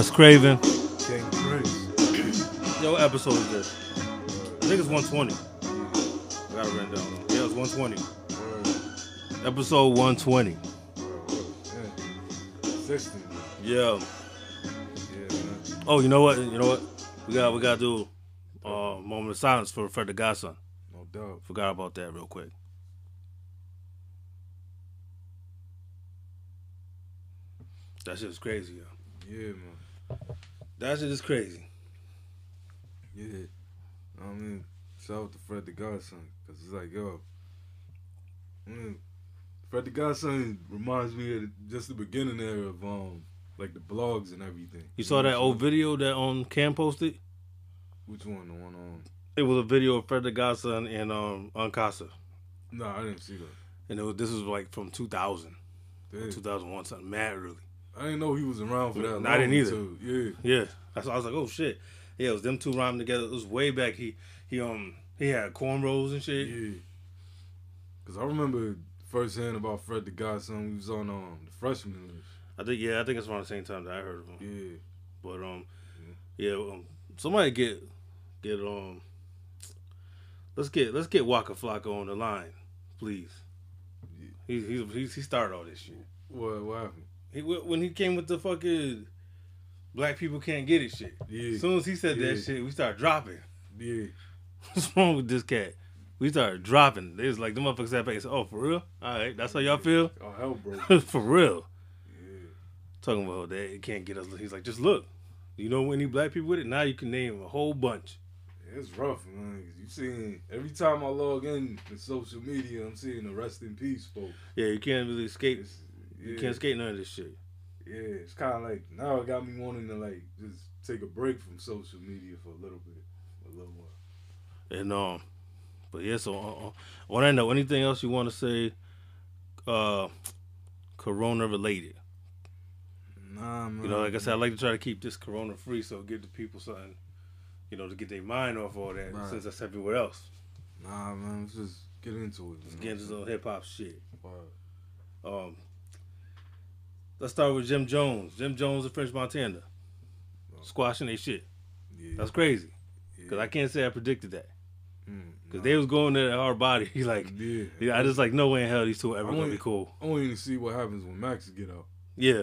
Wes Craven. King. Yo, what episode is this? I think it's 120. I got it written down. Yeah, it's 120. Word, Episode 120. word, word. Yeah. 60. Yeah. Oh, you know what? You know what? We got we got to do uh, a moment of silence for Fred the Godson. No doubt. Forgot about that real quick. That shit is crazy, yo. Yeah, man. That shit is crazy. Yeah. I mean, shout out to Fred the Godson. Because it's like, yo. I mean, Fred the Godson reminds me of just the beginning there of, um, like the blogs and everything. You saw that old video that um Cam posted? Which one? The one on. It was a video of Fred the Godson and um Uncasa. No, I didn't see that. And it was, this was like from 2000, Damn. 2001, something mad early. I didn't know he was around for that. No, I didn't either. too. Yeah. Yeah, that's I was like, oh shit. Yeah, it was them two rhyming together. It was way back. He he um he had cornrows and shit. Yeah. Cause I remember firsthand about Fred the Godson. We was on um the freshman list. I think yeah, I think it's around the same time that I heard of him. Yeah. But um, yeah, um, somebody get get um, let's get let's get Waka Flocka on the line, please. He he he, he started all this shit. What what happened? He when he came with the fucking black people can't get it shit. Yeah. As soon as he said Yeah. that shit, we started dropping. Yeah. What's wrong with this cat? We started dropping. They was like, the motherfuckers that and "Oh, for real? All right, that's how y'all feel? Oh hell, bro. for real?" yeah. Talking about that, they can't get us. He's like, just look. You know any black people with it? Now you can name a whole bunch. It's rough, man. You seeing every time I log in to social media, I'm seeing the rest in peace, folks. Yeah, you can't really escape. It's, yeah, You can't escape none of this shit. Yeah, it's kind of like now it got me wanting to like just take a break from social media for a little bit, a little while. And um, but yeah. So uh, uh, on that note, anything else you want to say? Uh, Corona related. Nah, man. You know, like I said, I like to try to keep this Corona free, so give the people something. You know, to get their mind off all that, Right. since that's everywhere else. Nah, man. Let's just get into it. Let's get into some hip hop shit. Word. Um, let's start with Jim Jones. Jim Jones of French Montana, squashing their shit. Yeah. That's crazy. yeah. Cause I can't say I predicted that. Mm, Cause nah. they was going to that hard body. like, yeah. yeah, I just like no way in hell these two are ever gonna be cool. I want you to see what happens when Max get out. Yeah,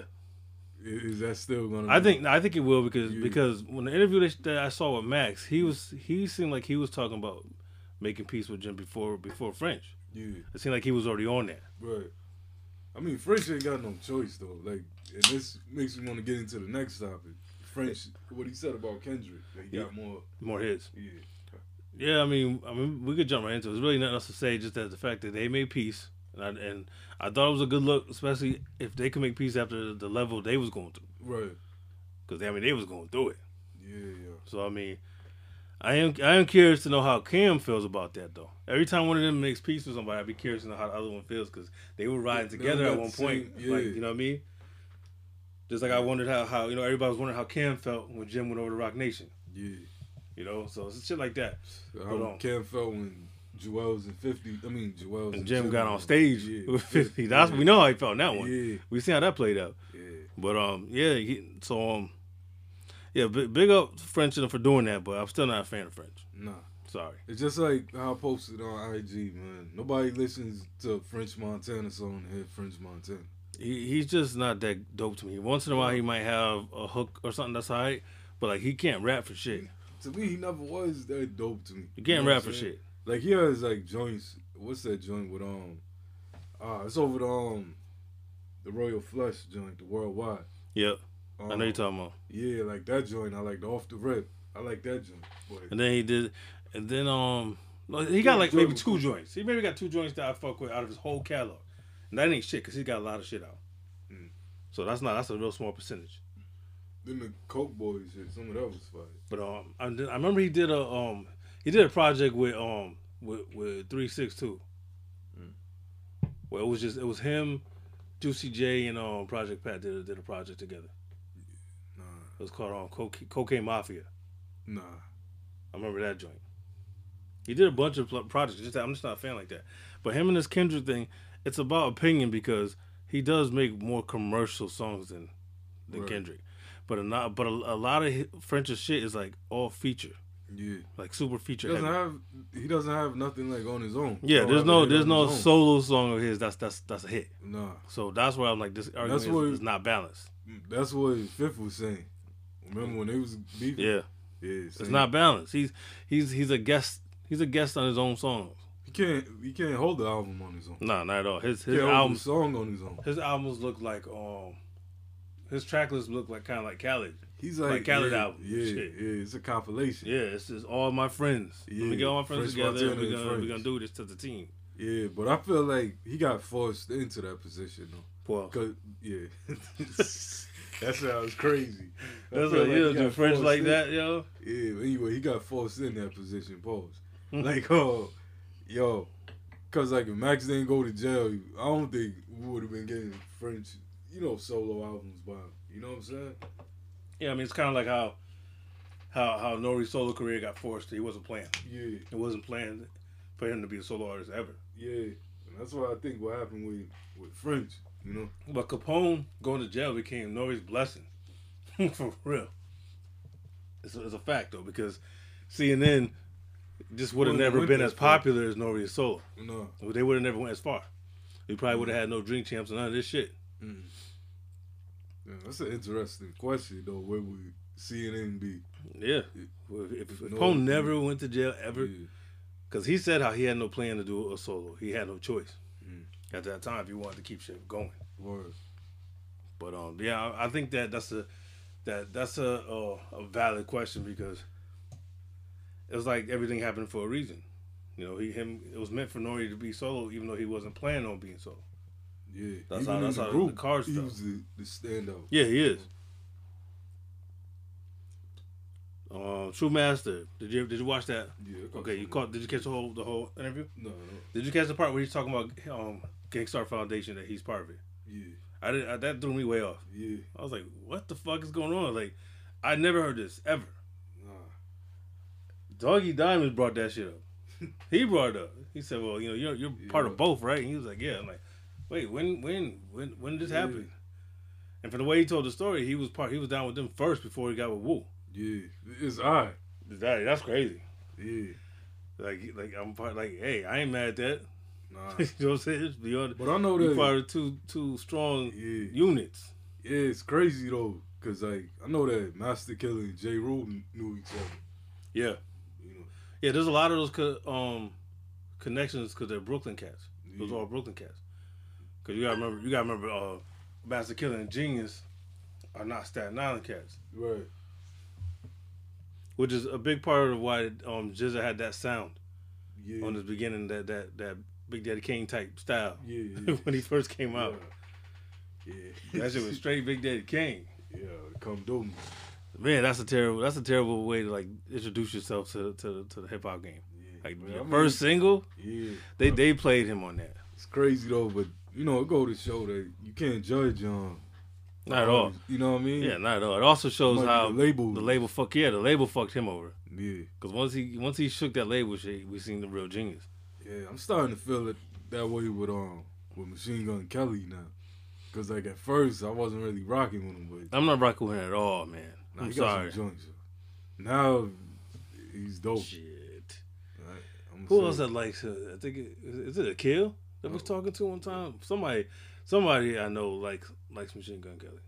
Is, that still gonna? I be- think I think it will because Yeah. because when the interview that, that I saw with Max, he was he seemed like he was talking about making peace with Jim before before French. Yeah. It seemed like he was already on that. Right. I mean, French ain't got no choice though. Like, and this makes me want to get into the next topic. French, what he said about Kendrick, that he got more. More hits. Yeah. Yeah, I mean, I mean, we could jump right into it. There's really nothing else to say, just that the fact that they made peace, and I, and I thought it was a good look, especially if they could make peace after the level they was going through, Right. because I mean they was going through it. Yeah, yeah. So I mean, I am I am curious to know how Cam feels about that though. Every time one of them makes peace with somebody, I'd be curious to know how the other one feels because they were riding together at one point. yeah. Like you know what I mean? Just like I wondered how how you know everybody was wondering how Cam felt when Jim went over to Roc Nation. Yeah. You know, so it's shit like that. How. Cam felt when Juelz in 50. I mean, Juelz And Jim got on stage Yeah. with fifty. That's we know how he felt in that one. Yeah. We see how that played out. Yeah. But um, yeah. He, so um, yeah. Big, big up French for doing that, but I'm still not a fan of French. Nah. Sorry. It's just like how I posted on IG, man. Nobody listens to French Montana song hit French Montana. He, he's just not that dope to me. Once in a while, he might have a hook or something that's alright, but like he can't rap for shit. To me, he never was that dope to me. He You can't know rap for shit. Like he has like joints. What's that joint with um? Ah, it's over the um, the Royal Flush joint, the Worldwide. Yep, Um, I know you're talking about. Yeah, like that joint. I like the off the rip. I like that joint. But And then he did, and then um, no, he got like maybe two joints. He maybe got two joints that I fuck with out of his whole catalog, and that ain't shit because he got a lot of shit out. Mm. So that's not that's a real small percentage. then the Coke Boys shit, some of that was fire. But um, I, I remember he did a um, he did a project with um with with three six two. Mm. Well, it was just it was him, Juicy J, and um Project Pat did a, did a project together. It was called um Cocaine, Mafia. nah. I remember that joint. He did a bunch of projects. Just I'm just not a fan like that. But him and this Kendrick thing, it's about opinion because he does make more commercial songs than than Right. Kendrick. But a not, but a, a lot of French's shit is like all feature, Yeah. like super feature. He doesn't heavy. have he doesn't have nothing like on his own. Yeah, there's no there's no solo song of his that's that's that's a hit. Nah. So that's where I'm like this argument is, what- is not balanced. That's what Fifth was saying. Remember when they was beefing? Yeah, Yeah. it's not balanced. He's he's he's a guest. He's a guest on his own songs. He can't he can't hold the album on his own. No, not at all. His his can't hold albums the song on his own. his albums look like um his track list look like kind of like Khaled. He's like, Like Khaled yeah, album, Yeah, yeah, it's a compilation. Yeah, it's just all my friends. Let me Yeah, get all my friends French together. We're gonna we're gonna do this to the team. Yeah, but I feel like he got forced into that position though. Well, Cause yeah, that sounds crazy. That's what like you he do French like in. that, yo. Yeah, but anyway, he got forced in that position. Pause. Hmm. like, oh, yo, cause like if Max didn't go to jail, I don't think we would have been getting French, you know, solo albums by him. You know what I'm saying? Yeah, I mean it's kind of like how how how Nori's solo career got forced. He wasn't planned. Yeah, It wasn't planned for him to be a solo artist ever. yeah. And that's what I think what happened with with French. You know? But Capone going to jail became Nori's blessing, for real. It's a, it's a fact though because CNN just would have never been as far. popular as Nori's solo. No. They would have never went as far. We probably would have had no drink champs and none of this shit. Mm. Yeah, that's an interesting question though. Where would CNN be? Yeah. If, if, if No, Capone never went to jail ever, Yeah. because he said how he had no plan to do a solo. He had no choice. At that time if you wanted to keep shit going. Word. But um, yeah, I, I think that that's a that that's a, a a valid question because it was like everything happened for a reason. You know, he him it was meant for Nori to be solo, even though he wasn't planning on being solo. Yeah. That's Even how- that's the how the group, cards he was the, the standout. Yeah, he is. Um, True Master, did you did you watch that? Yeah. Okay, you caught? Did you catch the whole the whole interview? No, no. Did you catch the part where he's talking about um Gang Starr Foundation that he's part of it? Yeah. I did. I, that threw me way off. Yeah. I was like, "What the fuck is going on?" Like, I never heard this ever. Nah. Doggy Diamonds brought that shit up. he brought it up. He said, "Well, you know, you're you're part of both, right?" And he was like, "Yeah." I'm like, "Wait, when when when when did this Yeah. happen?" And from the way he told the story, he was part. He was down with them first before he got with Wu. Yeah. It's I. That, that's crazy. Yeah. Like like I'm part. Like, hey, I ain't mad at that. Nah. you know what I'm saying? It's beyond. but I know that. part of two two strong Yeah. units. Yeah, it's crazy though, cause like I know that Masta Killa and Ja Rule knew each other. Yeah, You know. yeah. There's a lot of those co- um connections because they're Brooklyn cats. Those are all Brooklyn cats. Cause you gotta remember, you gotta remember, uh, Masta Killa and Genius are not Staten Island cats, Right. which is a big part of why um GZA had that sound Yeah. on his beginning, that that that Big Daddy Kane type style yeah. Yeah. when he first came out. Yeah. That shit was straight Big Daddy Kane. Yeah. Come do me. Man, that's a terrible that's a terrible way to like introduce yourself to to, to the hip hop game. Yeah. Like Man, your I mean, first single, Yeah. they they played him on that. It's crazy though, but you know, it go to show that you can't judge um Not at all. You know what I mean? Yeah, not at all. It also shows Like how the label. the label fuck yeah, the label fucked him over. Yeah. Cause once he once he shook that label shit, we seen the real genius. Yeah. I'm starting to feel it that way with um with Machine Gun Kelly now. Cause like at first I wasn't really rocking with him, but I'm not rocking with him at all, man. nah, I'm sorry. joints. Now he's dope. Shit. Right? Who else that likes it? I think it, is it a kill that we was talking to one time? Somebody, somebody I know likes likes Machine Gun Kelly.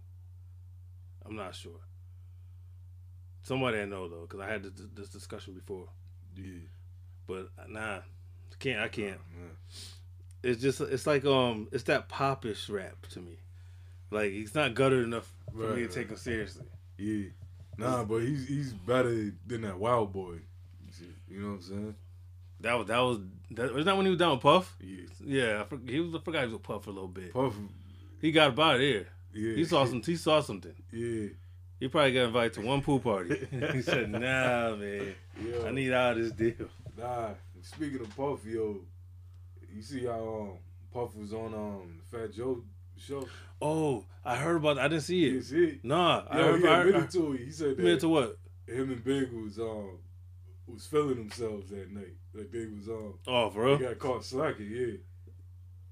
I'm not sure. Somebody I know though, because I had this, this discussion before. Yeah. But nah, can't I can't. Man. It's just it's like um it's that popish rap to me. Like he's not gutted enough for Right, me to right. take him seriously. Yeah. Nah, but he's he's better than that Wild Boy. You know what I'm saying? That was that was that was that when he was down with Puff. Yeah. Yeah, I, for, he was I forgot he was with Puff for a little bit. Puff. He got about here. Yeah. He saw some. He saw something. Yeah. He probably got invited to one pool party. he said, "Nah, man, Yo. I need out of this deal." Nah. Speaking of Puff, yo, you see how um, Puff was on um Fat Joe show? Oh, I heard about. I didn't see You it. see it? Nah, I heard. he I, I, to it. He said that admitted to what? him and Big was um was feeling themselves that night. Like they was um Oh, for they real? got caught slacking. Yeah.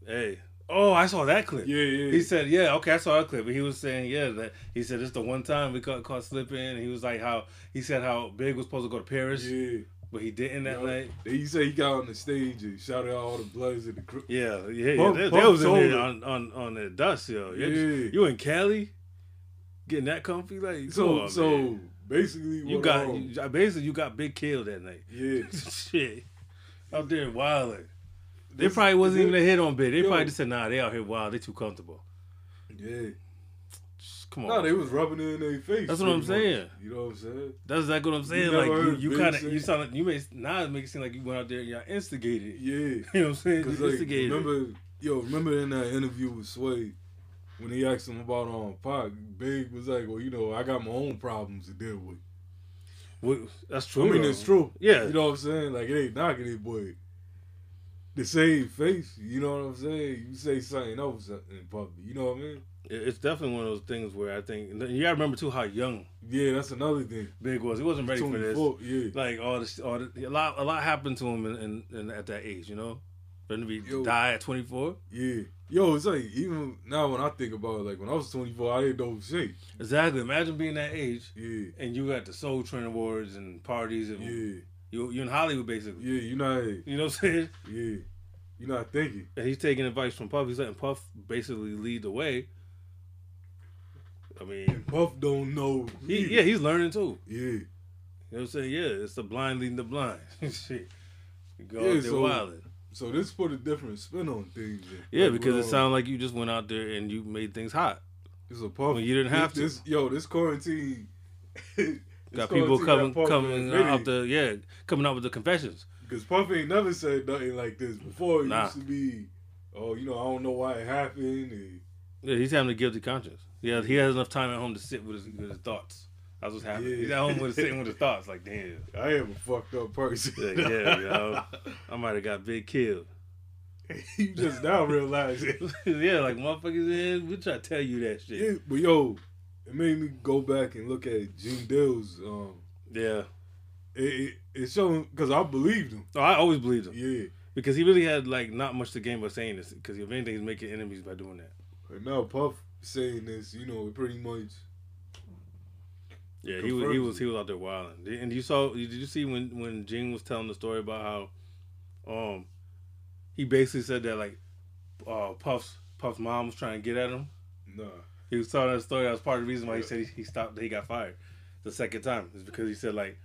Hey, Oh, I saw that clip. Yeah, yeah. He said, "Yeah, okay, I saw that clip." But he was saying, "Yeah, that he said it's the one time we caught, caught slipping." And he was like, "How he said how Big was supposed to go to Paris, yeah. But he didn't that You know, night." He said he got on the stage and shouted out all the Bloods in the crew. Yeah, yeah, yeah. Puff- They, they was in there on on on the dust, yo. Yeah. You, you in Cali, getting that comfy, like So, on, so man. basically, you got um, you, basically you got Big Kill that night. yeah. Shit, out there wilding. They This- probably wasn't even a hit on Big. They Yo. probably just said, "Nah, they out here wild. They too comfortable." Yeah. Come on. No, they was rubbing it in their face. That's what I'm much. saying. You know what I'm saying? That's exactly what I'm saying. never Like you, you kind of you sound like you may now it make it seem like you went out there and y'all instigated. Yeah. You know what I'm saying? You like, instigated. remember, yo, remember in that interview with Sway when he asked him about um Pac, Big was like, well, you know, I got my own problems to deal with. What- that's true. I mean, though. it's true. Yeah. You know what I'm saying? Like it ain't knocking it, boy. The same face. You know what I'm saying? You say something else in public. You know what I mean? It- It's definitely one of those things where I think you gotta remember too how young Yeah, that's another thing. Big was. He wasn't ready for this. 24, yeah. Like all this, all the, a lot, a lot happened to him in, in, in at that age. You know, for him to die at 24. Yeah. Yo, it's like even now when I think about it, like when I was 24, I didn't know shit. Exactly. Imagine being that age Yeah. and you got the Soul Train Awards and parties and Yeah. you you in Hollywood basically. Yeah. You know. You know what I'm saying? Yeah. You're not thinking. And he's taking advice from Puff. He's letting Puff basically lead the way. I mean, Puff don't know. he, yeah, he's learning too. Yeah. You know what I'm saying? Yeah, it's the blind leading the blind. Shit. You go Yeah, out there so- wilding. So this put a different spin on things. Yeah, Like, because it with, um, sounded like you just went out there and you made things hot. It's a puff. when you didn't have to. this, Yo, this quarantine. this Got people coming quarantine coming out the yeah, coming out with the confessions. Because Puff ain't never said nothing like this before. It Nah. used to be, oh, you know, I don't know why it happened. And, Yeah, he's having a guilty conscience. Yeah, he has enough time at home to sit with his, with his thoughts. That's what's happening. Yeah. He's at home with sitting with his thoughts. Like, damn, I am a fucked up person. Yeah, yeah, you know. I might have got big killed. you just now realize it. yeah, like motherfuckers in. We try to tell you that shit. Yeah, but yo, it made me go back and look at Gene Deal's. Um, Yeah. it it, it showed because I believed him. Oh, I always believed him Yeah, because he really had like not much to gain by saying this. Because if anything, he's making enemies by doing that. and now Puff saying this, you know, pretty much. Yeah, he was he was he was out there wilding. And you saw did you see when when Jing was telling the story about how um he basically said that like uh Puff's Puff's mom was trying to get at him. No, He was telling that story. That was part of the reason why he said he, he stopped. That he got fired the second time is because he said like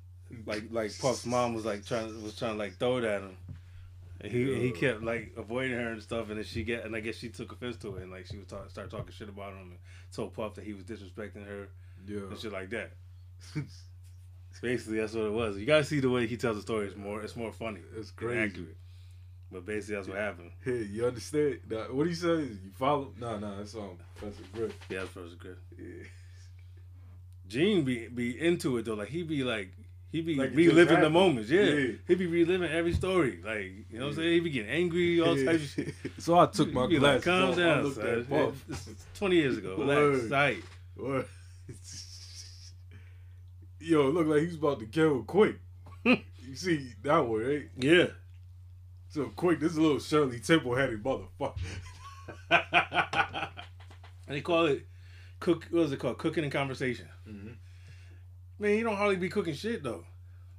like like Puff's mom was like trying was trying to like throw it at him. And he he kept like avoiding her and stuff, and then she get and I guess she took offense to it, and like she was talk, started talking shit about him and told Puff that he was disrespecting her yeah. and shit like that. Basically, that's what it was. You gotta see the way he tells the story. It's more, it's more funny, and crazy. accurate. But basically, that's what happened. Hey, you understand? That, what he says? You follow? Nah, nah, that's um, Professor Griff. Yeah, that's first good. Yeah. Gene be be into it though. Like he be like he be Like reliving the moments. Yeah. Yeah. he be reliving every story. Like you know what I'm saying. He be getting angry, all types of shit. so I took my You like, glasses calm off. I down, looked son. at Puff. It's Twenty years ago. Relax, Word. tight. What? Yo, it looked like he was about to kill Quick. you see that one, right? Yeah, So Quick, this is a little Shirley Temple headed motherfucker. and they call it cook. What is it called? Cooking and conversation. Mhm. Man, he don't hardly be cooking shit though.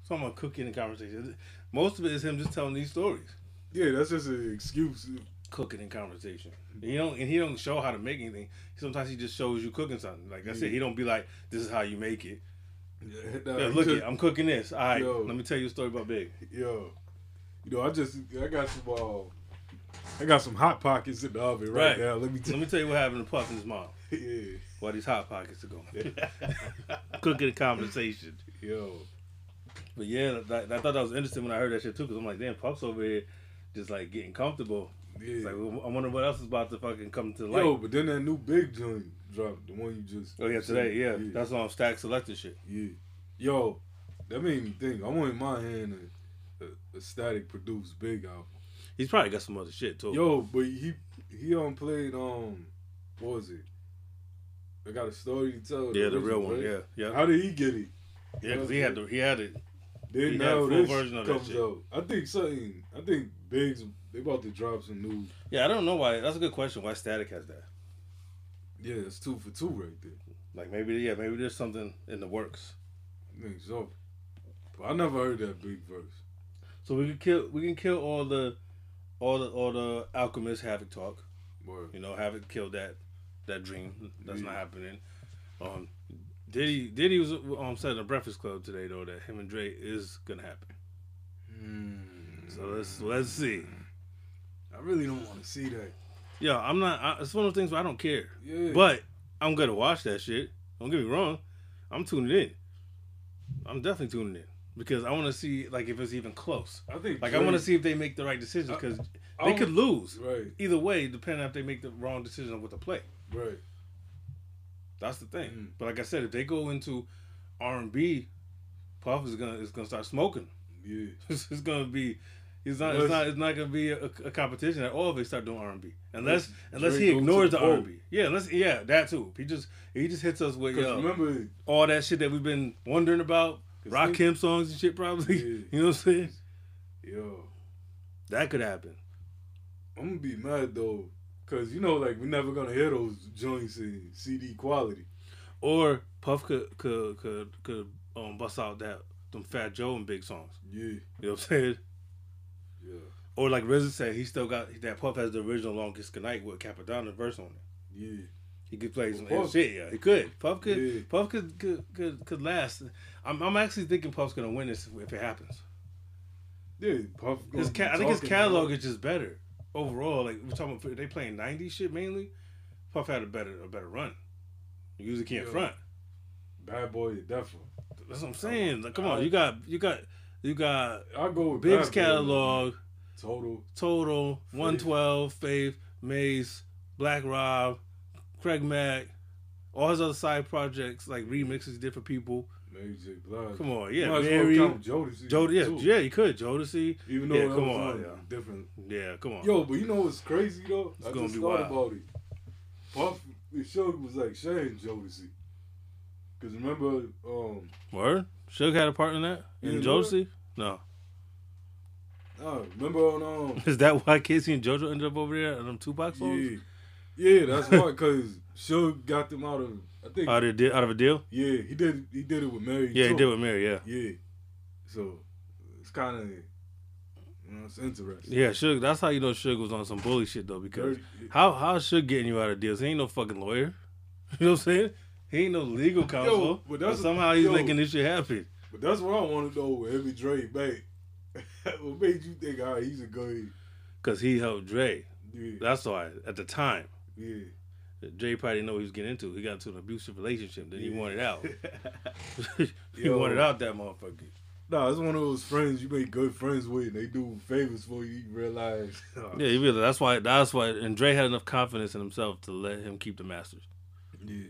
So I'm cooking and conversation. Most of it is him just telling these stories. Yeah, that's just an excuse. cooking and conversation. And he don't and he don't show how to make anything. Sometimes he just shows you cooking something. Like that's it. He don't be like, "This is how you make it." Yeah, nah, Yeah, look, just- it, I'm cooking this. All right, Yo. let me tell you a story about Big. Yo, you know, I just I got some uh, I got some hot pockets in the oven right, Right. now. Let me tell Let me tell you what happened to Puff and his mom. yeah. Why these hot pockets are going. cooking and conversation. Yo, But yeah, that, I thought that was interesting when I heard that shit too. Because I'm like, damn, Puff's over here just like getting comfortable. yeah. It's like, I wonder what else is about to fucking come to light. Yo, but then that new big joint dropped, the one you just oh yeah, today, yeah, yeah. that's on Statik Selektah shit. Yeah. Yo, that made me think. I want in my hand a, a, a Statik produced big album. He's probably got some other shit too. Yo, but he he um played um what was it? I got a story to tell. yeah, the real one. right? Yeah, yeah. How did he get it? Yeah, because he had to, he had it Then He now this version of that comes out. I think something. I think Biggs. They about to drop some new. Yeah, I don't know why. That's a good question. Why Statik has that? Yeah, it's two for two right there. Like maybe yeah, maybe there's something in the works. I think so. But I never heard that big verse. So we can kill we can kill all the all the all the alchemist havoc talk. Word. You know, havoc killed that that dream. That's not happening. Um, Diddy Diddy was um said in the Breakfast Club today though that him and Dre is gonna happen. Mm. So let's let's see. I really don't want to see that. Yeah, I'm not. I, it's one of those things where I don't care, Yeah. but I'm gonna watch that shit. Don't get me wrong. I'm tuning in. I'm definitely tuning in because I want to see like if it's even close. I think Like I want to see if they make the right decision because they could lose Right. either way, depending if they make the wrong decision with the play. Right. That's the thing. Mm. But like I said, if they go into R and B, Puff is gonna is gonna start smoking. Yeah. It's, it's gonna be. It's not. Unless- It's not. It's not gonna be a, a competition at all if they start doing R and B. Unless Unless Drake he ignores the R and B. Yeah. Unless yeah that too. He just he just hits us with yo, remember, all that shit that we've been wondering about Rakim songs and shit probably. Yeah. You know what I'm saying? yo, That could happen. I'm gonna be mad though, cause you know, like we're never gonna hear those joints in CD quality. Or Puff could could could could um bust out that them Fat Joe and big songs. Yeah. You know what I'm saying? Yeah. Or like RZA said, he still got that Puff has the original longest night with Cappadonna verse on it. Yeah. He could play some Puff- shit. Yeah, he could. Puff could. Yeah. Puff could could could, could last. I'm, I'm actually thinking Puff's gonna win this if it happens. Yeah. Puff. His ca- I think his catalog about- is just better overall. Like we're talking, about, they playing '90s shit mainly. Puff had a better a better run. You usually can't Yeah. front. Bad boy, definitely. That's what I'm saying. Like, come on, you got you got you got I'll go with Big's catalog, Total. Total, 112, Faith, Mace, Black Rob, Craig Mack, all his other side projects like remixes, different people. Mary J. Blige. Come on, yeah, Might well Mary, count Jodeci. Jod- yeah, too. yeah, you could Jodeci. Even though Yeah, come on, yeah. different. Yeah, come on. Yo, but you know what's crazy though? It's I gonna just be thought wild. about it. Puff, the show was like Shane Jodeci. Cause remember, um, Word? Suge had a part in that? In didn't Jodeci? No. nah, remember on um, Is that why K-Ci and JoJo ended up over there on them Tupac songs? yeah, yeah, that's why. Cause Suge got them out of, I think, Out, of, out of a deal? yeah, he did, he did it with Mary. Yeah, he too. did with Mary, yeah. Yeah, so it's kind of, you know, it's interesting. Yeah, Suge, that's how you know Suge was on some bully shit, though, because how how is Suge getting you out of deals? He ain't no fucking lawyer. You know what I'm saying? He ain't no legal counsel. but but that's- somehow he's yo. making this shit happen. But that's what I want to know with Heavy Dre back. what made you think, all right, he's a good? Because he helped Dre. Yeah, That's why, at the time, yeah. Dre probably didn't know what he was getting into. He got into an abusive relationship. Then he wanted out. he Yo. wanted out that motherfucker. No, it's one of those friends you make good friends with, and they do favors for you. You realize, Yeah, he really. That's why. That's why. And Dre had enough confidence in himself to let him keep the masters. yeah,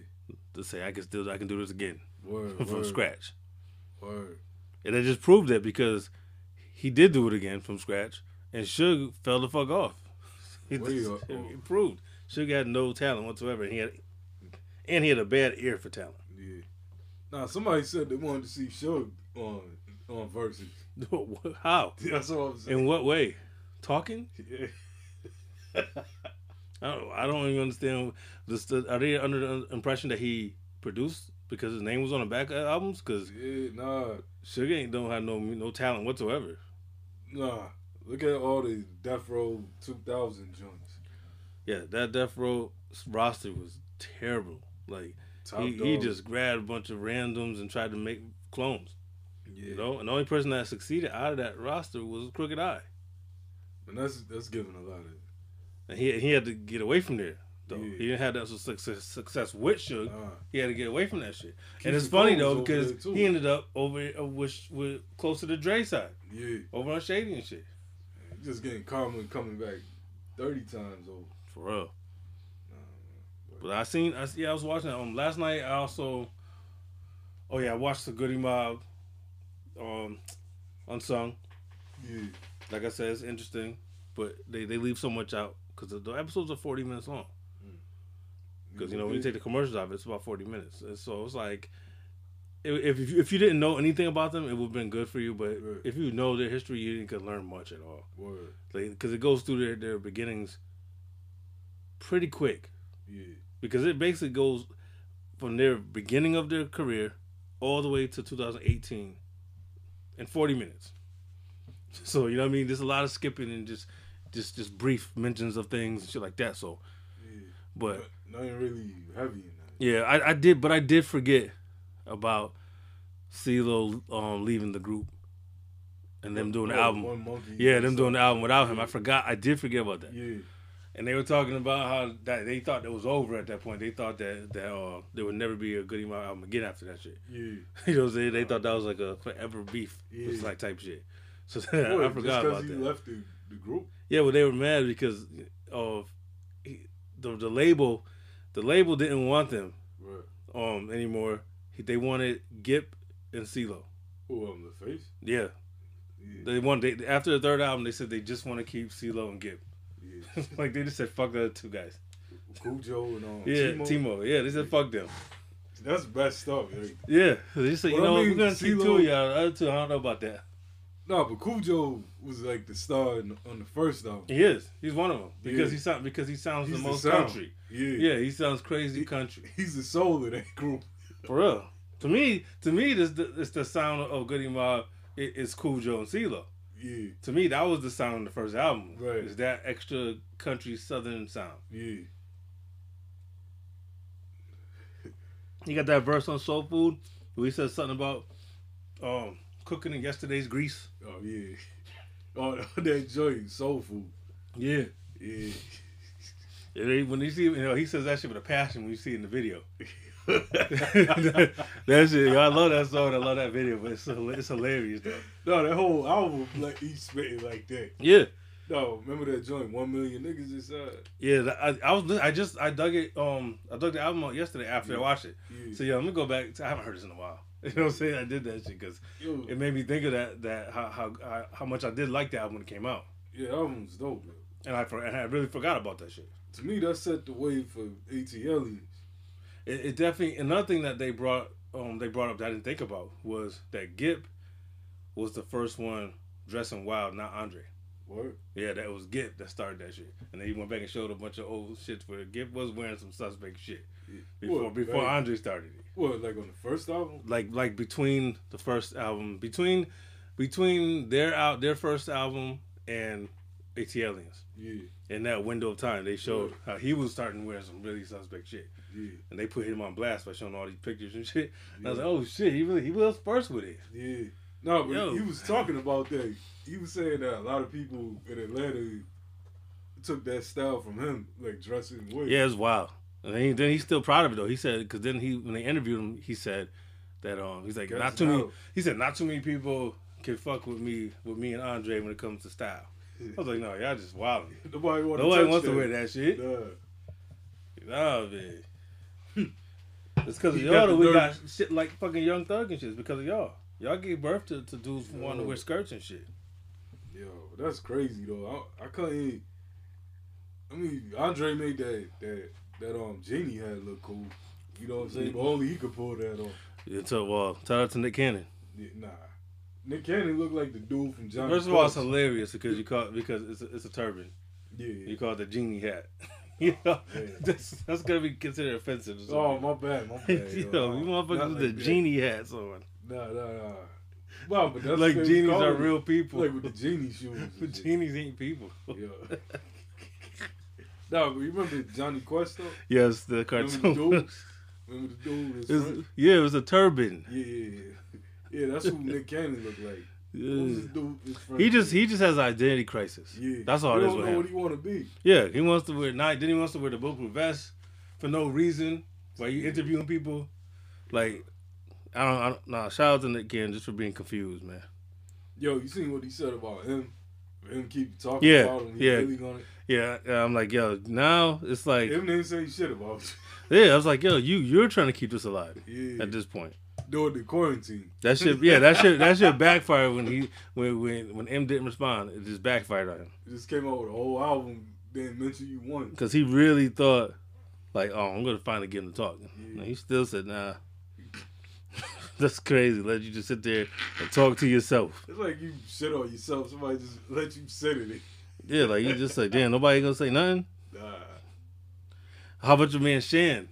To say, I can still, I can do this again word, from word, scratch. Word. And it just proved it because he did do it again from scratch, and Suge fell the fuck off. He, just- it proved Suge had no talent whatsoever, and he had, and he had a bad ear for talent. Yeah. Now somebody said they wanted to see Suge on on verses. How? That's all I'm saying. In what way? Talking? Yeah. I don't. I don't even understand. This, are they under the impression that he produced because his name was on the back of albums? Because yeah, nah, Suge ain't don't have no no talent whatsoever. nah. Look at all the Death Row 2000 joints. Yeah, that Death Row roster was terrible. Like Top he, he just grabbed a bunch of randoms and tried to make clones. yeah. You know, and the only person that succeeded out of that roster was Crooked I, And that's that's giving a lot of. and he he had to get away from there. Though Yeah. he didn't have that success success with Suge. Nah. He had to get away from that shit. And it's funny though because he ended up over uh, with, with closer to Dre side, Yeah, over on Shady and shit. just getting Common coming back 30 times over. For real. But I seen, I yeah, I was watching um last night. I also, oh yeah, I watched the Goodie Mob, um, unsung. yeah, Like I said, it's interesting, but they they leave so much out because the, the episodes are forty minutes long. Because you know when you take the commercials out, it's about forty minutes, and so it's like if if you, if you didn't know anything about them, it would have been good for you. But Right. if you know their history, you didn't could learn much at all. Because it goes through their their beginnings pretty quick. Yeah. Because it basically goes from their beginning of their career all the way to 2018 in 40 minutes. So you know what I mean. There's a lot of skipping and just just just brief mentions of things and shit like that. So, Yeah. but Nothing really heavy in that. Yeah, I, I did, but I did forget about CeeLo um, leaving the group and them doing the album. Yeah, them doing the album without him. I forgot. I did forget about that. Yeah. And they were talking about how that they thought it was over at that point. They thought that that uh, there would never be a Goodie Mob album again after that shit. Yeah. You know what I'm saying? They thought that was like a forever beef. Was Yeah. like type shit. So What, I forgot about he that. left the, the group. Yeah, well, they were mad because of he, the the label. The label didn't want them Right. um anymore. He, they wanted Gipp and CeeLo. Who on the face? Yeah, Yeah. they wanted they, after the third album. They said they just want to keep CeeLo and Gipp. like they just said fuck the other two guys. Khujo and um, Yeah, T-Mo. T-Mo. Yeah, they said fuck them. That's best stuff. Like, Yeah, they said you I know what, mean, we're gonna CeeLo- two of y'all. The other two, I don't know about that. no, but Khujo was like the star in, on the first album. He is. He's one of them because Yeah. he sound because he sounds He's the the most sound. country. Yeah. Yeah, he sounds crazy He- country. He's the soul of that group. For real. To me, to me, this the, it's the sound of Goodie Mob. It, it's Khujo and CeeLo. Yeah. To me, that was the sound of the first album. Right. Is that extra country southern sound? Yeah. You got that verse on Soul Food where he says something about um, cooking in yesterday's grease. Oh yeah. Oh, that joint, soul food. Yeah. Yeah. When you see, you know, he says that shit with a passion when you see it in the video. that shit, I love that song. I love that video, but it's it's hilarious though. no, that whole album, like he spitting like that. Yeah, No, remember that joint? One million niggas inside. yeah. I, I was, I just, I dug it. Um, I dug the album out yesterday after I watched it. Yeah. So yeah, I'm gonna go back. To, I haven't heard this in a while. You know what I'm saying? I did that shit because it made me think of that. That how how how- much I did like the album when it came out, yeah, album's dope, man. and I and I really forgot about that shit. To me, that set the way for ATL. It, it definitely another thing that they brought um they brought up that I didn't think about was that Gipp was the first one dressing wild, not Andre. What? Yeah, that was Gipp that started that shit, and then he went back and showed a bunch of old shit where Gipp was wearing some suspect shit before What, before like- Andre started it. What, like on the first album? Like like between the first album, between between their out their first album and ATLiens. Yeah, In that window of time, they showed how he was starting wearing some really suspect shit. yeah, and they put him on blast by showing all these pictures and shit. And I was like, oh shit, he really he was first with it. yeah. No, but Yo. he was talking about that. He was saying that a lot of people in Atlanta took that style from him, like dressing with. Yeah, it's wild. And then, he, then he's still proud of it though. He said because then he when they interviewed him, he said that um he's like Guess not too many. He said not too many people can fuck with me with me and Andre when it comes to style. I was like, no, y'all just wilding. Nobody, wanna Nobody wants that. to wear that shit. Nah. Nah, man. It's because of y'all that we got shit like fucking Young Thug and shit. It's because of y'all. Y'all gave birth to, to dudes who want to wear skirts and shit. Yo, that's crazy though. I, I couldn't. I mean, Andre made that that that um genie hat look cool. You know what I'm saying? But only he could pull that off. Yeah, so, well, shout out to Nick Cannon. Yeah, nah, Nick Cannon looked like the dude from Johnny. First of all, it's hilarious because you call it, because it's a, it's a turban. yeah. You call it the genie hat. Oh, you know, Yeah. that's, that's gonna be considered offensive. Oh my bad, my bad. you know, you motherfuckers with like the that. genie hats on. Nah, nah, nah. Well, but that's like genies are real people. Like with the genie shoes. shit. genies ain't people. Yeah. no, but you remember Jonny Quest though? yes, the Remember the cartoon. dude? Remember the dude? Was- yeah, it was a turban. Yeah, yeah, yeah. Yeah, that's who Nick Cannon looked like. What dude? He just he just has an identity crisis. Yeah. That's all it is with know him. what he want to be. Yeah, he wants to wear night. Then he wants to wear the bulletproof vest for no reason. While you interviewing people, like I don't. I don't nah, shout out to Nick Cannon just for being confused, man. Yo, you seen what he said about him? Him keep talking Yeah, about him. He yeah. really gonna. Yeah, yeah, I'm like, yo, now it's like, Him didn't say shit about yeah, I was like, yo, you you're trying to keep this alive. Yeah. at this point. During the quarantine. That shit, yeah, that shit, that shit backfired when he when when when M didn't respond. It just backfired on him Just came out with a whole album. Didn't mention you once. because he really thought, like, oh, I'm gonna finally get him to talk. Yeah. And he still said, nah. That's crazy. Let you just sit there and talk to yourself. It's like you shit on yourself. Somebody just let you sit in it. Yeah, like you just like, damn, nobody gonna say nothing. Nah. How about your man Shan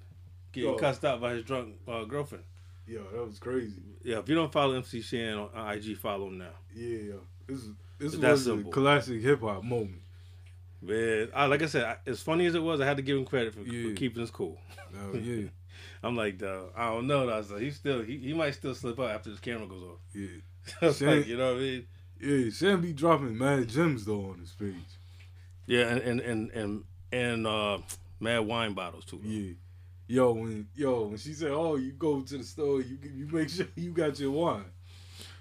getting Yo. cussed out by his drunk uh, girlfriend? Yo, that was crazy. Yeah, if you don't follow MC Shan on IG, follow him now. Yeah. This is this It's was a classic hip hop moment. Man, I, like I said, I, as funny as it was, I had to give him credit for, Yeah. for keeping his cool. Oh yeah, I'm like, I don't know. I was like, he still, he, he might still slip up after this camera goes off. yeah, It's like, you know what I mean? yeah. Shan be dropping mad gems though on his page. Yeah, and and and and, and uh, mad wine bottles too. Yeah. Yo, when yo when she said, "Oh, you go to the store, you you make sure you got your wine."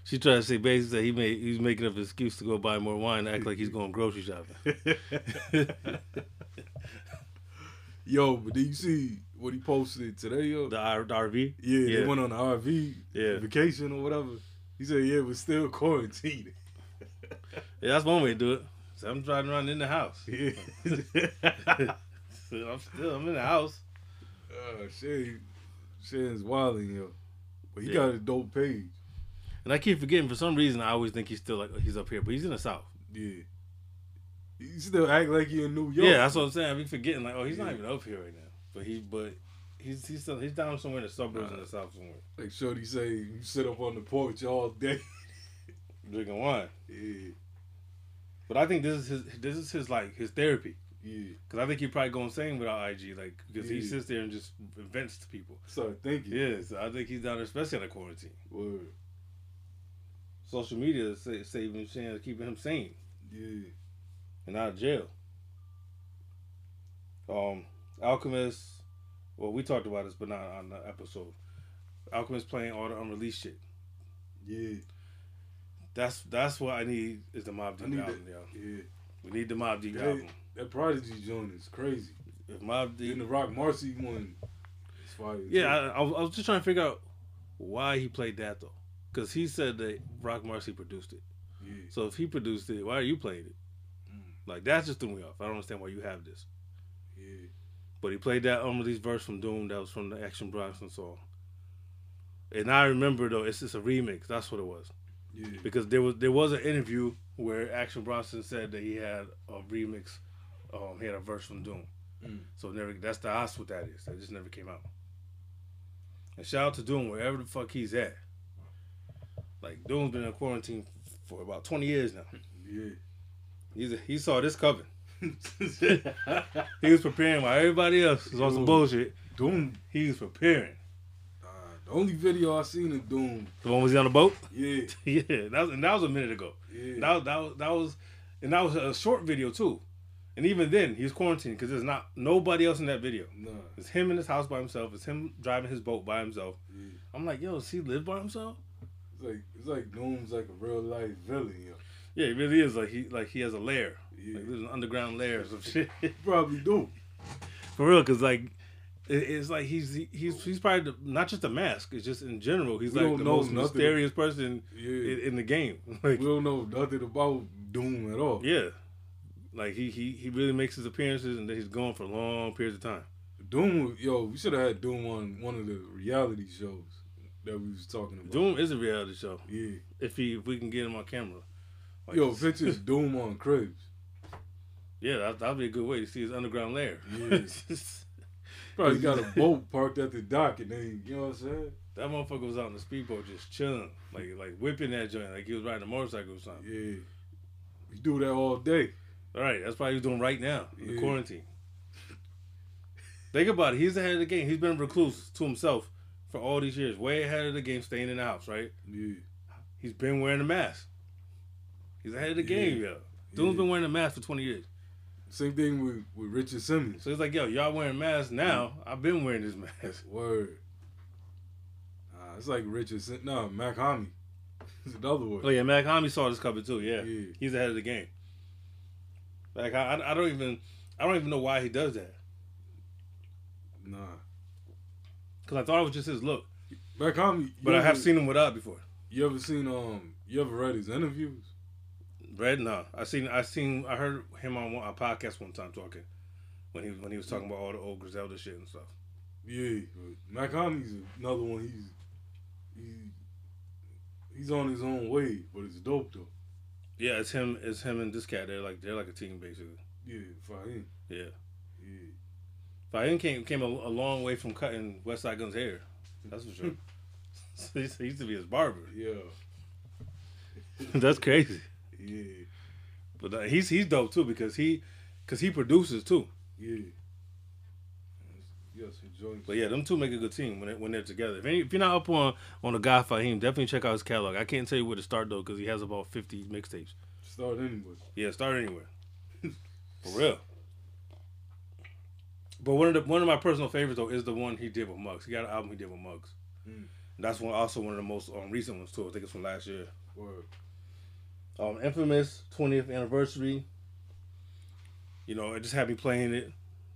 She tried to say basically that he made he's making up an excuse to go buy more wine, act like he's going grocery shopping. yo, but did you see what he posted today? Yo, The, R- the RV. yeah, yeah. they went on the RV Yeah. vacation or whatever. He said, "Yeah, but still quarantined." Yeah, that's one way to do it. So I'm driving around in the house. yeah. So I'm still I'm in the house. Uh, Shan, Shan's wilding, yo. But he Yeah. got a dope page. And I keep forgetting for some reason I always think he's still like he's up here, but he's in the south. Yeah. He still act like he in New York. Yeah, that's what I'm saying. I be forgetting like, oh, he's not even up here right now. But he but he's he's still he's down somewhere in the suburbs in the south somewhere. Like Shorty say, you sit up on the porch all day. Drinking wine. yeah, But I think this is his this is his like his therapy. Yeah. Cause I think he probably go insane without IG, like because he sits there and just vents to people. Start thinking. Yeah, so I think he's down there, especially on the quarantine. Word. Social media is sa- saving Shan, keeping him sane Yeah. and out of jail. Um, Alchemist. Well, we talked about this, but not on the episode. Alchemist playing all the unreleased shit. Yeah. That's that's what I need is the Mobb Deep album, that. yo. Yeah. We need the Mobb Deep Yeah. album. That Prodigy joint is crazy. If Deep, the Rockmarci one is fire. yeah, I, I, was- I was just trying to figure out why he played that though, because he said that Rockmarci produced it. yeah. So if he produced it, why are you playing it? Mm. Like that just threw me off. I don't understand why you have this. Yeah. But he played that unreleased verse from Doom that was from the Action Bronson song. And I remember though, it's just a remix. That's what it was. Yeah. Because there was there was an interview where Action Bronson said that he had a remix. Um, he had a verse from Doom. Mm. So never. That's the that's what that is. That just never came out. And shout out to Doom wherever the fuck he's at. Like Doom's been in quarantine for about twenty years now. Yeah. He's a, he saw this coming. He was preparing while everybody else was on some bullshit. Doom. He was preparing. Uh, the only video I seen of Doom. The one was he on the boat? Yeah. yeah, that was and that was a minute ago. Yeah. That that was that was and that was a short video too. And even then, he was quarantined because there's not nobody else in that video. Nah. It's him in his house by himself. It's him driving his boat by himself. Yeah. I'm like, yo, does he live by himself? It's like it's like Doom's like a real life villain, yo. Yeah, he really is. Like he like he has a lair. Yeah. Like there's an underground lair of shit. Probably do. For real, because like it's like he's he's he's probably the, not just a mask. It's just in general. He's We like the most nothing. mysterious person Yeah. in, in the game. Like we don't know nothing about Doom at all. yeah, like he he he really makes his appearances and then he's gone for long periods of time. Doom, yo, we should have had Doom on one of the reality shows that we was talking about. Doom is a reality show. Yeah. If he if we can get him on camera. Like, Yo, pictures Doom on Cribs. Yeah, that that'd be a good way to see his underground lair. Yeah. Probably got a boat parked at the dock and then, you know what I'm saying? that motherfucker was out on the speedboat just chilling, like like whipping that joint, like he was riding a motorcycle or something. Yeah. We do that all day. All right, that's probably he's doing right now in the Yeah. quarantine. Think about it. He's ahead of the game. He's been recluse to himself for all these years, way ahead of the game, staying in the house. Right? Yeah. He's been wearing a mask. He's ahead of the Yeah. game, yo. Doom's Yeah. been wearing a mask for twenty years. Same thing with, with Richard Simmons. So he's like, yo, y'all wearing masks now. I've been wearing this mask. Word. Uh, it's like Richard Simmons. No, Mac Hami. It's another one. Oh yeah, Mac Hami saw this coming too. Yeah, Yeah. he's ahead of the game. Like I, I- I don't even, I don't even know why he does that. Nah. Cause I thought it was just his look, you but I have seen him without before. You ever seen, um, you ever read his interviews? Red, no. I seen, I seen, I heard him on a podcast one time talking when he when he was talking about all the old Griselda shit and stuff. Yeah. Mac Hami's another one. He's, he, he's on his own way, but it's dope though. Yeah, it's him. It's him and this cat. They're like they're like a team basically. Yeah, Fahim. Yeah. Yeah. Fahim came came a, a long way from cutting Westside Gunn's hair. That's for sure. he used to be his barber. Yeah. That's crazy. Yeah. But uh, he's he's dope too because he because he produces too. Yeah. But yeah, them two make a good team when they, when they're together. If, any, if you're not up on on the guy Fahim, definitely check out his catalog. I can't tell you where to start though because he has about 50 mixtapes. Start anywhere. Yeah, start anywhere. For real. But one of the one of my personal favorites though is the one he did with Muggs. He got an album he did with Muggs. Mm. That's one also one of the most um, recent ones too. I think it's from last year. Word. Um, Infamous 20th anniversary. You know, it just had me playing it.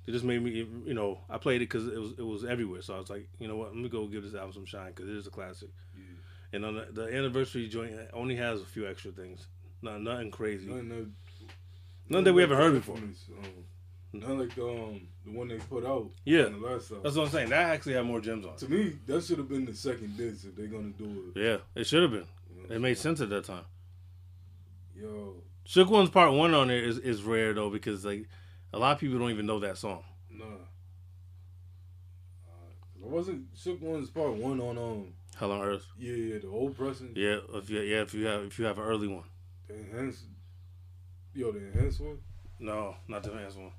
It just made me, you know, I played it because it was it was everywhere. So I was like, you know what, let me go give this album some shine because it is a classic. Yeah. And on the, the anniversary joint only has a few extra things. Not nothing crazy. Nothing that, Nothing that we haven't heard before. Um, not like the um the one they put out. Yeah. the last album. That's what I'm saying. That actually had more gems on. To me, that should have been the second disc if they're gonna do it. Yeah, it should have been. You know? It made sense at that time. Yo, Shook One's part one on there is, is rare though because like a lot of people don't even know that song. nah. Uh, it wasn't Shook One's part one on um Hell on Earth. yeah yeah the old pressing Yeah, if you yeah if you have if you have an early one. the enhanced yo the enhanced one. No, not the enhanced one.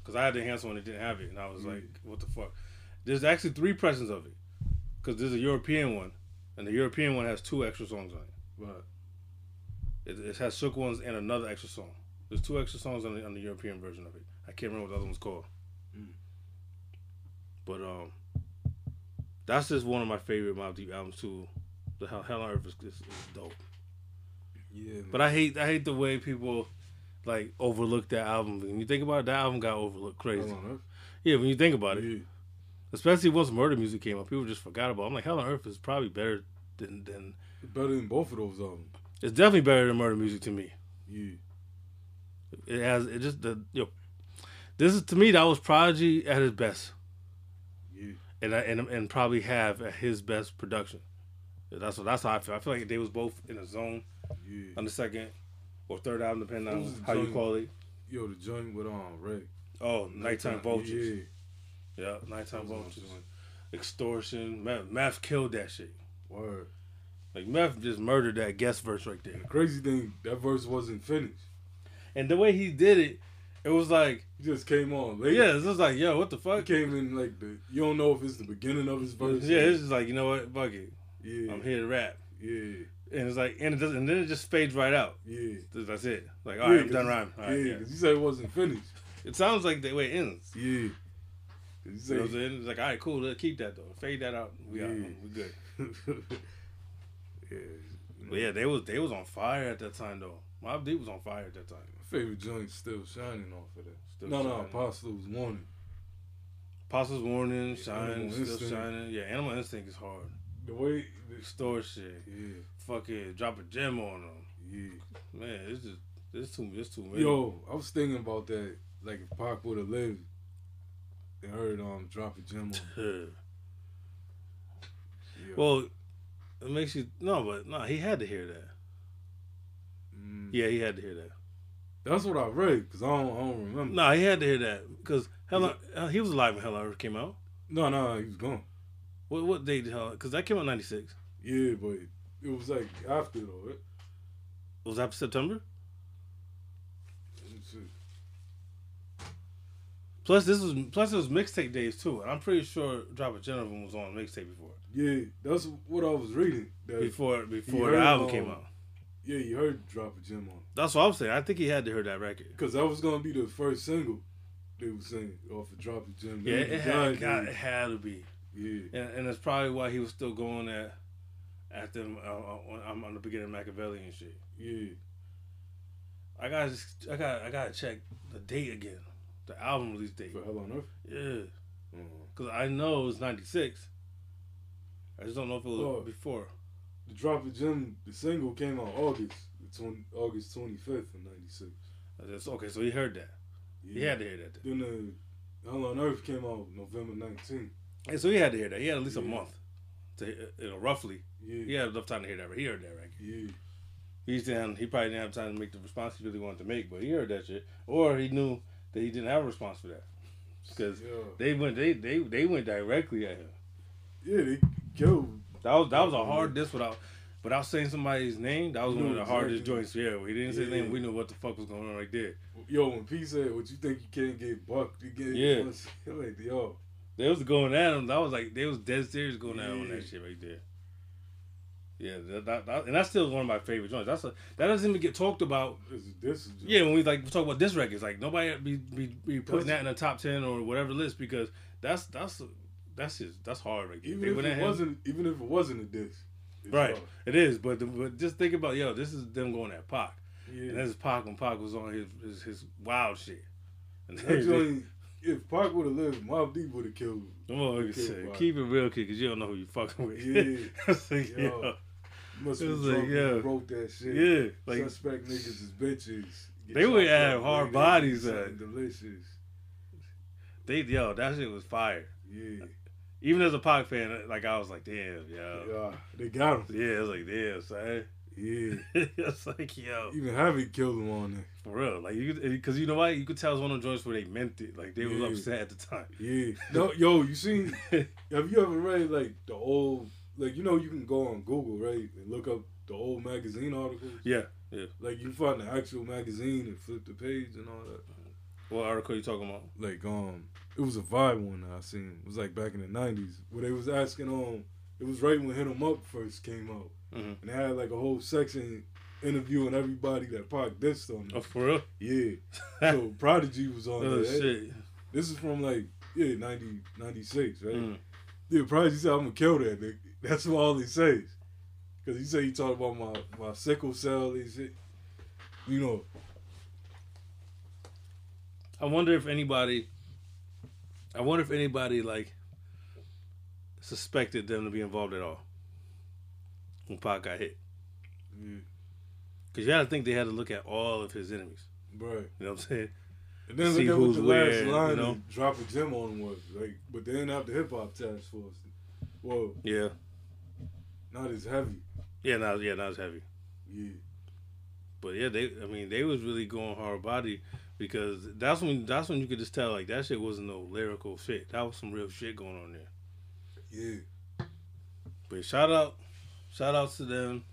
Because I had the enhanced one that didn't have it, and I was Yeah. like, what the fuck? There's actually three pressings of it. Because there's a European one, and the European one has two extra songs on it. Right. It, it has Shook Ones and another extra song. There's two extra songs on the, on the European version of it. Can't remember what the other one's called. Mm. But um, that's just one of my favorite Mobb Deep albums too. The Hell, Hell on Earth is, is, is dope. Yeah. Man. But I hate I hate the way people like overlook that album. When you think about it, that album got overlooked crazy. Hell on Earth. Yeah, when you think about it, Yeah. especially once Murder Music came out, people just forgot about. it. I'm like, Hell on Earth is probably better than than. Better than both of those albums. It's definitely better than Murder Music to me. Yeah. It has it just the yo. This is to me that was Prodigy at his best, Yeah. and I- and and probably have at his best production. That's what that's how I feel. I feel like they was both in a zone Yeah. on the second or third album, depending on how you call it. Yo, the joint with um Ray. Oh, nighttime vultures. Yeah. Yeah, nighttime That was my vultures. Extortion. Meth, Meth killed that shit. Word. Like Meth just murdered that guest verse right there. The crazy thing, that verse wasn't finished. And the way he did it, it was like, just came on late. yeah, it was like, yo, what the He fuck? came in like the. You don't know if it's the beginning of his verse. Yeah, it's just like, you know what, fuck it, yeah. I'm here to rap. Yeah. And it's like, and it doesn't, and then it just fades right out. Yeah. That's it. Like, all right, Yeah, I'm done rhyming. All right, yeah, yeah. because you said it wasn't finished. It sounds like the way it ends. Yeah. You You know what I'm saying? It's like, all right, cool, let's keep that though. Fade that out. We out. Yeah. We good. yeah. But yeah, they was they was on fire at that time though. Mobb Deep was on fire at that time. My favorite joint still shining off of that. Still no, no, shining. Apostles warning. Apostles Warning, Yeah, Shine, Still Instinct. Shining. Yeah, Animal Instinct is hard. The way, the, store shit. yeah, Fuck it. Drop a gem on them. yeah. Man, it's just, it's too, it's too many. Yo, I was thinking about that. Like if Pac would have lived and heard um drop a gem on. Yeah. well, it makes you, no, but no, he had to hear that. Mm, Yeah, he had to hear that. That's what I read because I don't, I don't remember. No, he had to hear that. Because Hell, uh, he was alive when Hell on Earth came out. no, no, he was gone. What, what date did Hell, because that came out 96. Yeah, but it was like after though. Right? Was that September? Let me see. Plus, this was, plus it was mixtape days too. And I'm pretty sure Drop a Gem on 'Em was on mixtape before. Yeah, that's what I was reading. Before, before the album um, came out. Yeah, you heard drop a gem on That's what I'm saying. I think he had to hear that record. because that was gonna be the first single they were saying off of drop a gem. Yeah, it had, it had to be. Yeah, and, and that's probably why he was still going at at them uh, uh, on, on the beginning of Machiavelli and shit. yeah. I got I got I gotta check the date again, the album release date. For Hell on Earth. Yeah, Uh, because I know it was '96. I just don't know if it was Oh. before. The drop a gem, the single came out August, the 20, August twenty fifth of ninety six. That's, okay, so he heard that. He had to hear that. Then. Then the Hell on Earth came out November nineteenth. And so he had to hear that. He had at least a month to uh, you know roughly. Yeah. He had enough time to hear that. He heard that record. Yeah. He's down. He probably didn't have time to make the response he really wanted to make, but he heard that shit, or he knew that he didn't have a response for that because Yeah. they went they they they went directly at him. Yeah, they killed. That was that was a hard diss without without saying somebody's name. That was one of the hardest joints. Yeah, we didn't say his name. We knew what the fuck was going on right there. Yo, when P said, "What you think you can't get bucked?" You get Yeah. Like, yo, They was going at him. That was like they was dead serious going at him on that shit right there. Yeah, that, that, that- and that's still one of my favorite joints. That's a, that doesn't even get talked about. this is this just, Yeah, when we like talk about this records, like nobody be be, be putting that in the top ten or whatever list because that's that's that's just that's hard right. Even They if it him. wasn't, even if it wasn't a diss, right, hard. it is. But, the, but just think about yo, this is them going at Pac, Yeah. and this is Pac when Pac was on his his, his wild shit. And joint, if Pac would have lived, Mobb Deep would have killed him. Come on, Kill say, keep it real, kid, because you don't know who you fucking with. Yeah. It's like, Yo. yo. Must drunk like, yeah. wrote that shit. Yeah, like Suspect niggas is bitches. Get They would have hard bodies, uh, delicious. they, yo, that shit was fire. Yeah, Even as a Pac fan, like I was like, damn, yo, yeah, they got him. yeah, I was like, damn, son. Yeah, it's like, yo, even Havoc killed him on there. for real, like you, because you know what, you could tell it's one of the joints where they meant it, like they was Yeah. upset at the time. Yeah, no, yo, you seen? Have you ever read like the old, like you know, you can go on Google right and look up the old magazine articles. Yeah, yeah, Like you find the actual magazine and flip the page and all that. what article you talking about? like um it was a vibe one that I seen. It was like back in the nineties where they was asking um it was right when Hit 'em Up first came out. Mhm. And they had like a whole section interviewing everybody that Pac dissed on Oh, for real? Yeah. So Prodigy was on oh there. shit. This is from like yeah, 90, 96, right? Mm. Yeah, Prodigy said I'm gonna kill that nigga. That's what all he says. Cause he said he talked about my, my sickle cell and shit. You know, I wonder if anybody. I wonder if anybody like suspected them to be involved at all when Pac got hit. Mm. yeah, Because you to think they had to look at all of his enemies. right. You know what I'm saying? And then See look at what who's the where, last you line know? and drop a gem on was like, but they didn't have the hip hop task force. Whoa. Yeah. not as heavy. Yeah, not yeah, not as heavy. Yeah, But yeah, they I mean they was really going hard body because that's when that's when you could just tell like that shit wasn't no lyrical shit. That was some real shit going on there. yeah. But shout out, shout outs to them.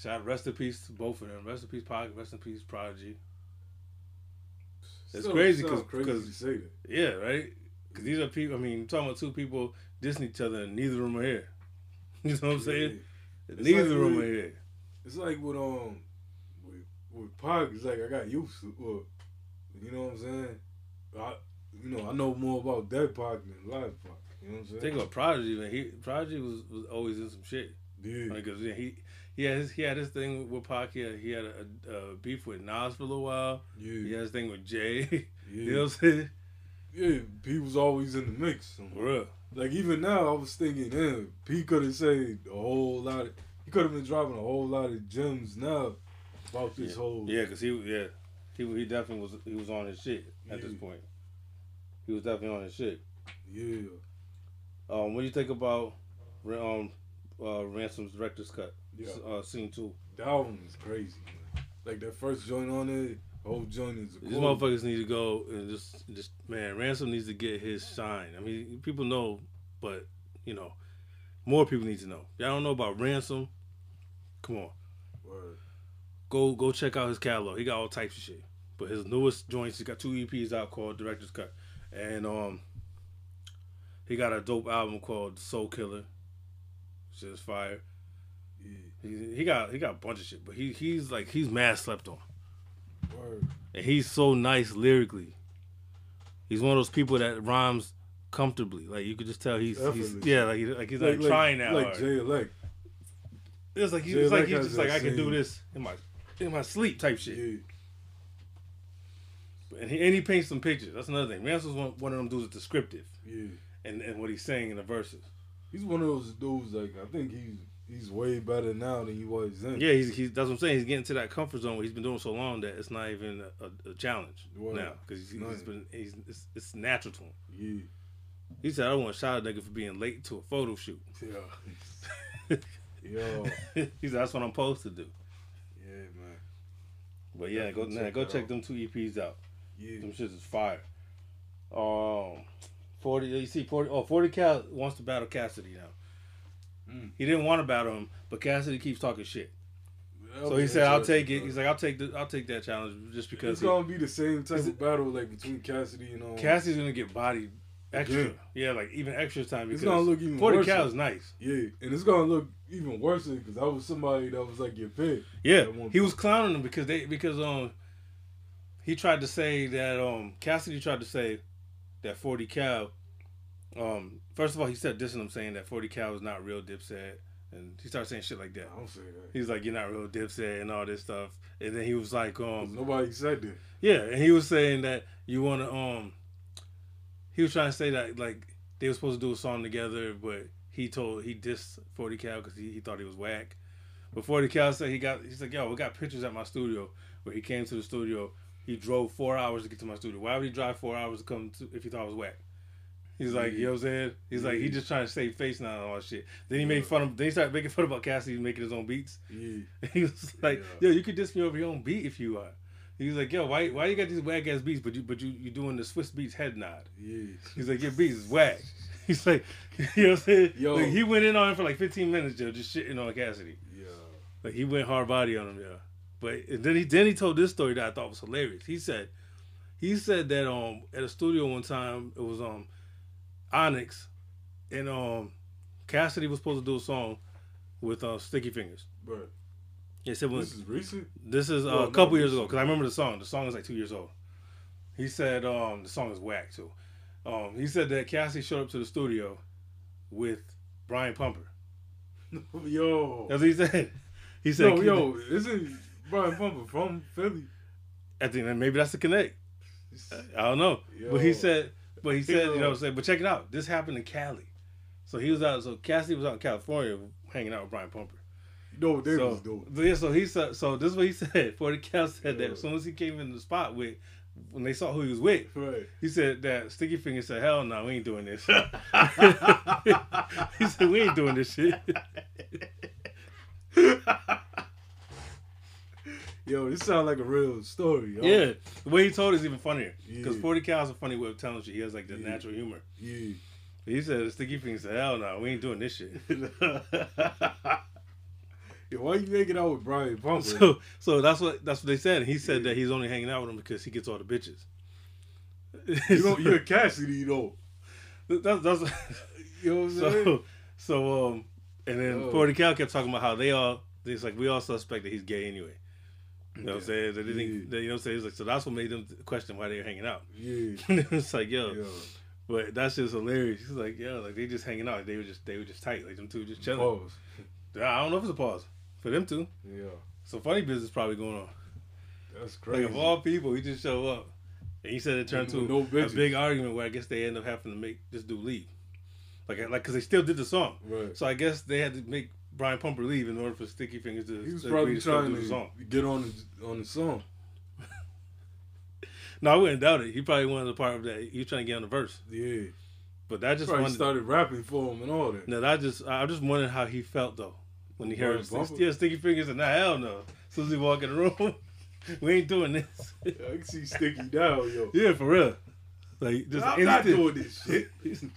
Shout rest in peace to both of them. Rest in peace, Pac. Rest in peace, Prodigy. It's Still crazy sounds 'cause- crazy 'cause- to say that. Yeah, right. Because these are people. I mean, talking about two people dissing each other, and neither of them are here. You know what I'm saying? Yeah. Neither like of them are here. It's like with um with with Pac. It's like I got used to. Well, you know what I'm saying? I you know I know more about dead Pac than live Pac. You know what I'm saying? Think about Prodigy, man. He Prodigy was, was always in some shit. yeah. Because yeah, he he had his, he had his thing with Pac. He had, he had a, a, a beef with Nas for a little while. Yeah. He had his thing with Jay. Yeah. you know what I'm saying? Yeah. He was always in the mix. For real. Like even now, I was thinking, damn, he could have said a whole lot. Of, he could have been dropping a whole lot of gems now about this whole. Yeah, because he yeah he he definitely was he was on his shit at this point. He was definitely on his shit. yeah. Um, what do you think about um uh, Ransom's director's cut? Yeah. Uh, scene two. That one is crazy. Man. Like that first joint on it, whole joint is. These motherfuckers need to go and just just man, Ransom needs to get his shine. I mean, people know, but you know, more people need to know. Y'all don't know about Ransom? Come on, Word. go go check out his catalog. He got all types of shit. But his newest joints, he got two EPs out called Director's Cut, and um, he got a dope album called Soul Killer, which is fire. Yeah. He, he got he got a bunch of shit, but he he's like he's mad slept on. Word. and he's so nice lyrically. He's one of those people that rhymes comfortably. Like you could just tell he's, he's yeah, like, like he's like, trying that Like hard. Jay Elect. it's like he's like he's just like I can do this in my in my sleep type shit. Yeah. And he and he paints some pictures. That's another thing. Ransom's one, one of them dudes that's descriptive Yeah. and and what he's saying in the verses. He's one of those dudes. Like I think he's he's way better now than he was then. Yeah, he's, he's that's what I'm saying. He's getting to that comfort zone where he's been doing so long that it's not even a, a, a challenge now because he's, he's been he's it's, it's natural to him. Yeah. He said I want to shout a nigga for being late to a photo shoot. Yeah. Yo. he said that's what I'm supposed to do. Yeah, man. But yeah, go Definitely nah, check go check out. them two EPs out. Yeah. Them shits is fire. Um, forty. You see, forty. Oh, 40 Cal wants to battle Cassidy now. Mm. He didn't want to battle him, but Cassidy keeps talking shit. That'll So he said, "I'll take it." bro. He's like, "I'll take the, I'll take that challenge just because it's he, gonna be the same type of battle like between Cassidy and um, Cassidy's gonna get bodied extra. Again. Yeah, like even extra time It's gonna look even 40 worse. Cal is nice. Yeah, and it's gonna look even worse because that was somebody that was like your pick. Yeah, he was clowning him because they because um he tried to say that um Cassidy tried to say that 40 Cal um first of all he said dissing him saying that 40 Cal is not real Dipset and he started saying shit like that. I don't say that. He's like you're not real Dipset and all this stuff and then he was like, um nobody said that. yeah and he was saying that you want to um he was trying to say that like they were supposed to do a song together but he told he dissed 40 Cal because he, he thought he was whack. But 40 Cal said he got he's like yo we got pictures at my studio where he came to the studio. He drove four hours to get to my studio. Why would he drive four hours to come to if he thought I was whack? He's like, you know what I'm saying? He's like, he just trying to save face now and all that shit. Then he Yeah. made fun of. Then he started making fun about Cassidy making his own beats. Yeah, He was like, Yeah. yo, you could diss me over your own beat if you are. He was like, yo, why why you got these whack ass beats, but you but you you doing the Swizz Beatz head nod. yeah. He's like, your beats is whack. He's like, you know what I'm saying? Yo. Like, he went in on him for like 15 minutes, yo, just shitting on Cassidy. Yeah. Like he went hard body on him, yeah. But and then he then he told this story that I thought was hilarious. He said he said that um at a studio one time it was um Onyx and um Cassidy was supposed to do a song with uh Sticky Fingers. But He said when this is recent. this is uh, Well, a couple no, years ago because I remember the song. The song is like two years old. He said um the song is whack too. Um he said that Cassidy showed up to the studio with Brian Pumper. Yo. That's what he said. He said Yo, yo, isn't Brian Pumper from Philly? I think that maybe that's the connect. I don't know. But he said, but he said, you know Yo. what I'm saying? But check it out. This happened in Cali. So he was out, so Cassidy was out in California hanging out with Brian Pumper. You know what they so, was doing. yeah, so he said, so this is what he said. 40 Cal said that as soon as he came in the spot with, when they saw who he was with, Right. he said that Sticky Finger said, hell no, we ain't doing this. he said, we ain't doing this shit. Yo, this sounds like a real story. Yo. Yeah. The way he told it is even funnier. Because Yeah. 40 Cal's a funny way of telling shit. He has like the Yeah. natural humor. Yeah. He said, Sticky Finger said, hell no, we ain't doing this shit. Yo, why you making out with Brian Pumper? So, so that's what that's what they said. He said that he's only hanging out with him because he gets all the bitches. you know, you're Cassidy, though. that's, that's You know what I'm saying? so so um and then. Forty Cal kept talking about how they all it's like we all suspect that he's gay anyway. You know what I'm saying? They didn't, Yeah. they, you know what I'm saying? It's like, so that's what made them question why they were hanging out. Yeah. it's like, yo, Yo. but that's just hilarious. He's like, yo, like they just hanging out. They were just they were just tight. Like them two just chilling. Pause. I don't know if it's a pause for them two. Yeah. So funny business probably going on. That's crazy. Like of all people, he just show up. And he said it turned to no a big argument where I guess they end up having to make this dude leave. Like, like, cause they still did the song. Right. So I guess they had to make Brian Pumper leave in order for Sticky Fingers to, He was to probably agree to still trying do the song. to get on the, on the song. No, I wouldn't doubt it. He probably wanted the part of that. He was trying to get on the verse, Yeah. but that just wanted, started rapping for him and all that. No, that just I just wondering how he felt though when he Brian heard Pumper? yeah Sticky Fingers and nah hell no. As soon as he walk in the room, we ain't doing this. I can see Sticky down, yo. yeah, for real. Like just I'm not doing this shit.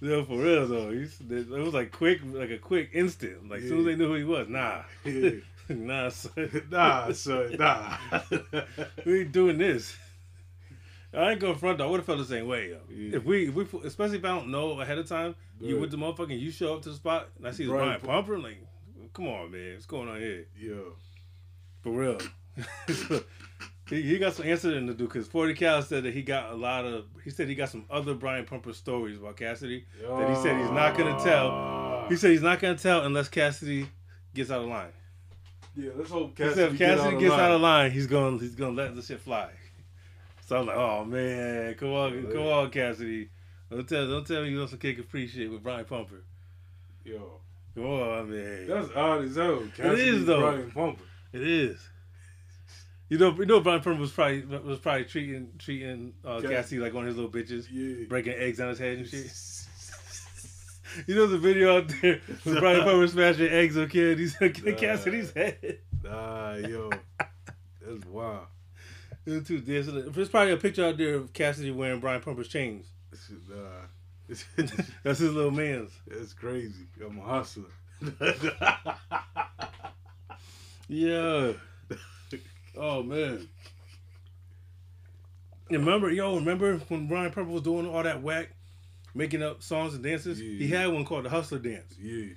No, for real though. It was like quick, like a quick instant. Like as soon as they knew who he was, nah, Yeah. nah, son. nah, son, nah. we ain't doing this. I ain't gonna front though. I would have felt the same way. Yeah. If we, if we, especially if I don't know ahead of time, you Right. with the motherfucker, you show up to the spot and I see the Brian Pumper, like, come on, man, what's going on here? Yo. For real. He, he got some answering to do because 40 Cal said that he got a lot of. He said he got some other Brian Pumper stories about Cassidy that he said he's not gonna tell. He said he's not gonna tell unless Cassidy gets out of line. Yeah, let's hope He Cassidy, said if get Cassidy out gets line. out of line, he's gonna he's gonna let the shit fly. So I'm like, oh man, come on, come on, Cassidy. Don't tell don't tell me you some kick free shit with Brian Pumper. Yo, Come on, man. that's odd as hell. Cassidy, is, though. Brian Pumper. It is. You know, you know, Brian Pumper was probably was probably treating treating uh, Cass- Cassidy like one of his little bitches, Yeah. breaking eggs on his head and shit. You know the video out there with Brian Pumper was smashing eggs on. He's killing Cassidy's head. Nah, yo, that's wild. There's two- There's, there's probably a picture out there of Cassidy wearing Brian Pumper's chains. Nah, That's his little man's. that's crazy. I'm a hustler. Yeah. Oh man. Remember, yo, remember when Brian Pumper was doing all that whack, making up songs and dances? Yeah. He had one called the Hustler Dance. yeah.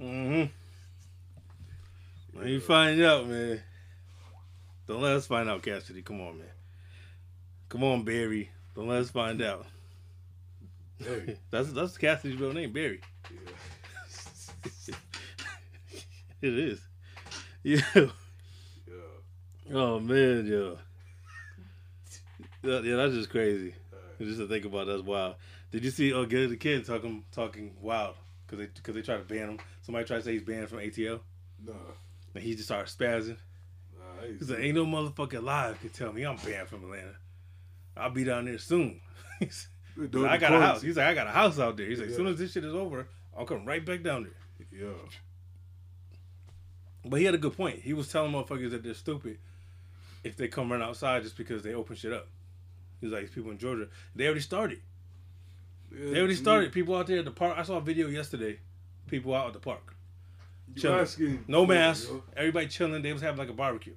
Mm-hmm. When you find out, man. Don't let us find out, Cassidy. Come on, man. Come on, Barry. Don't let us find out. Barry. That's that's Cassidy's real name, Barry. Yeah. It is. Yeah. Yeah. Oh man, yo. Yeah, yeah, that's just crazy. Alright. Just to think about that's wild. Did you see? Oh, get the kid talking talking wild because they because they try to ban him. Somebody tried to say he's banned from ATL, Nah. and he just started spazzing. Nah, He's like, "Ain't no motherfucker alive can tell me I'm banned from Atlanta. I'll be down there soon." He's like, I got a house. He's like, "I got a house out there." He's like, "As soon as this shit is over, I'll come right back down there." Yeah. But he had a good point. He was telling motherfuckers that they're stupid if they come run outside just because they open shit up. He's like, people in Georgia, they already started. yeah They already started. People out there at the park. I saw a video yesterday. People out at the park, you chilling. no mask. yo. Everybody chilling. They was having like a barbecue.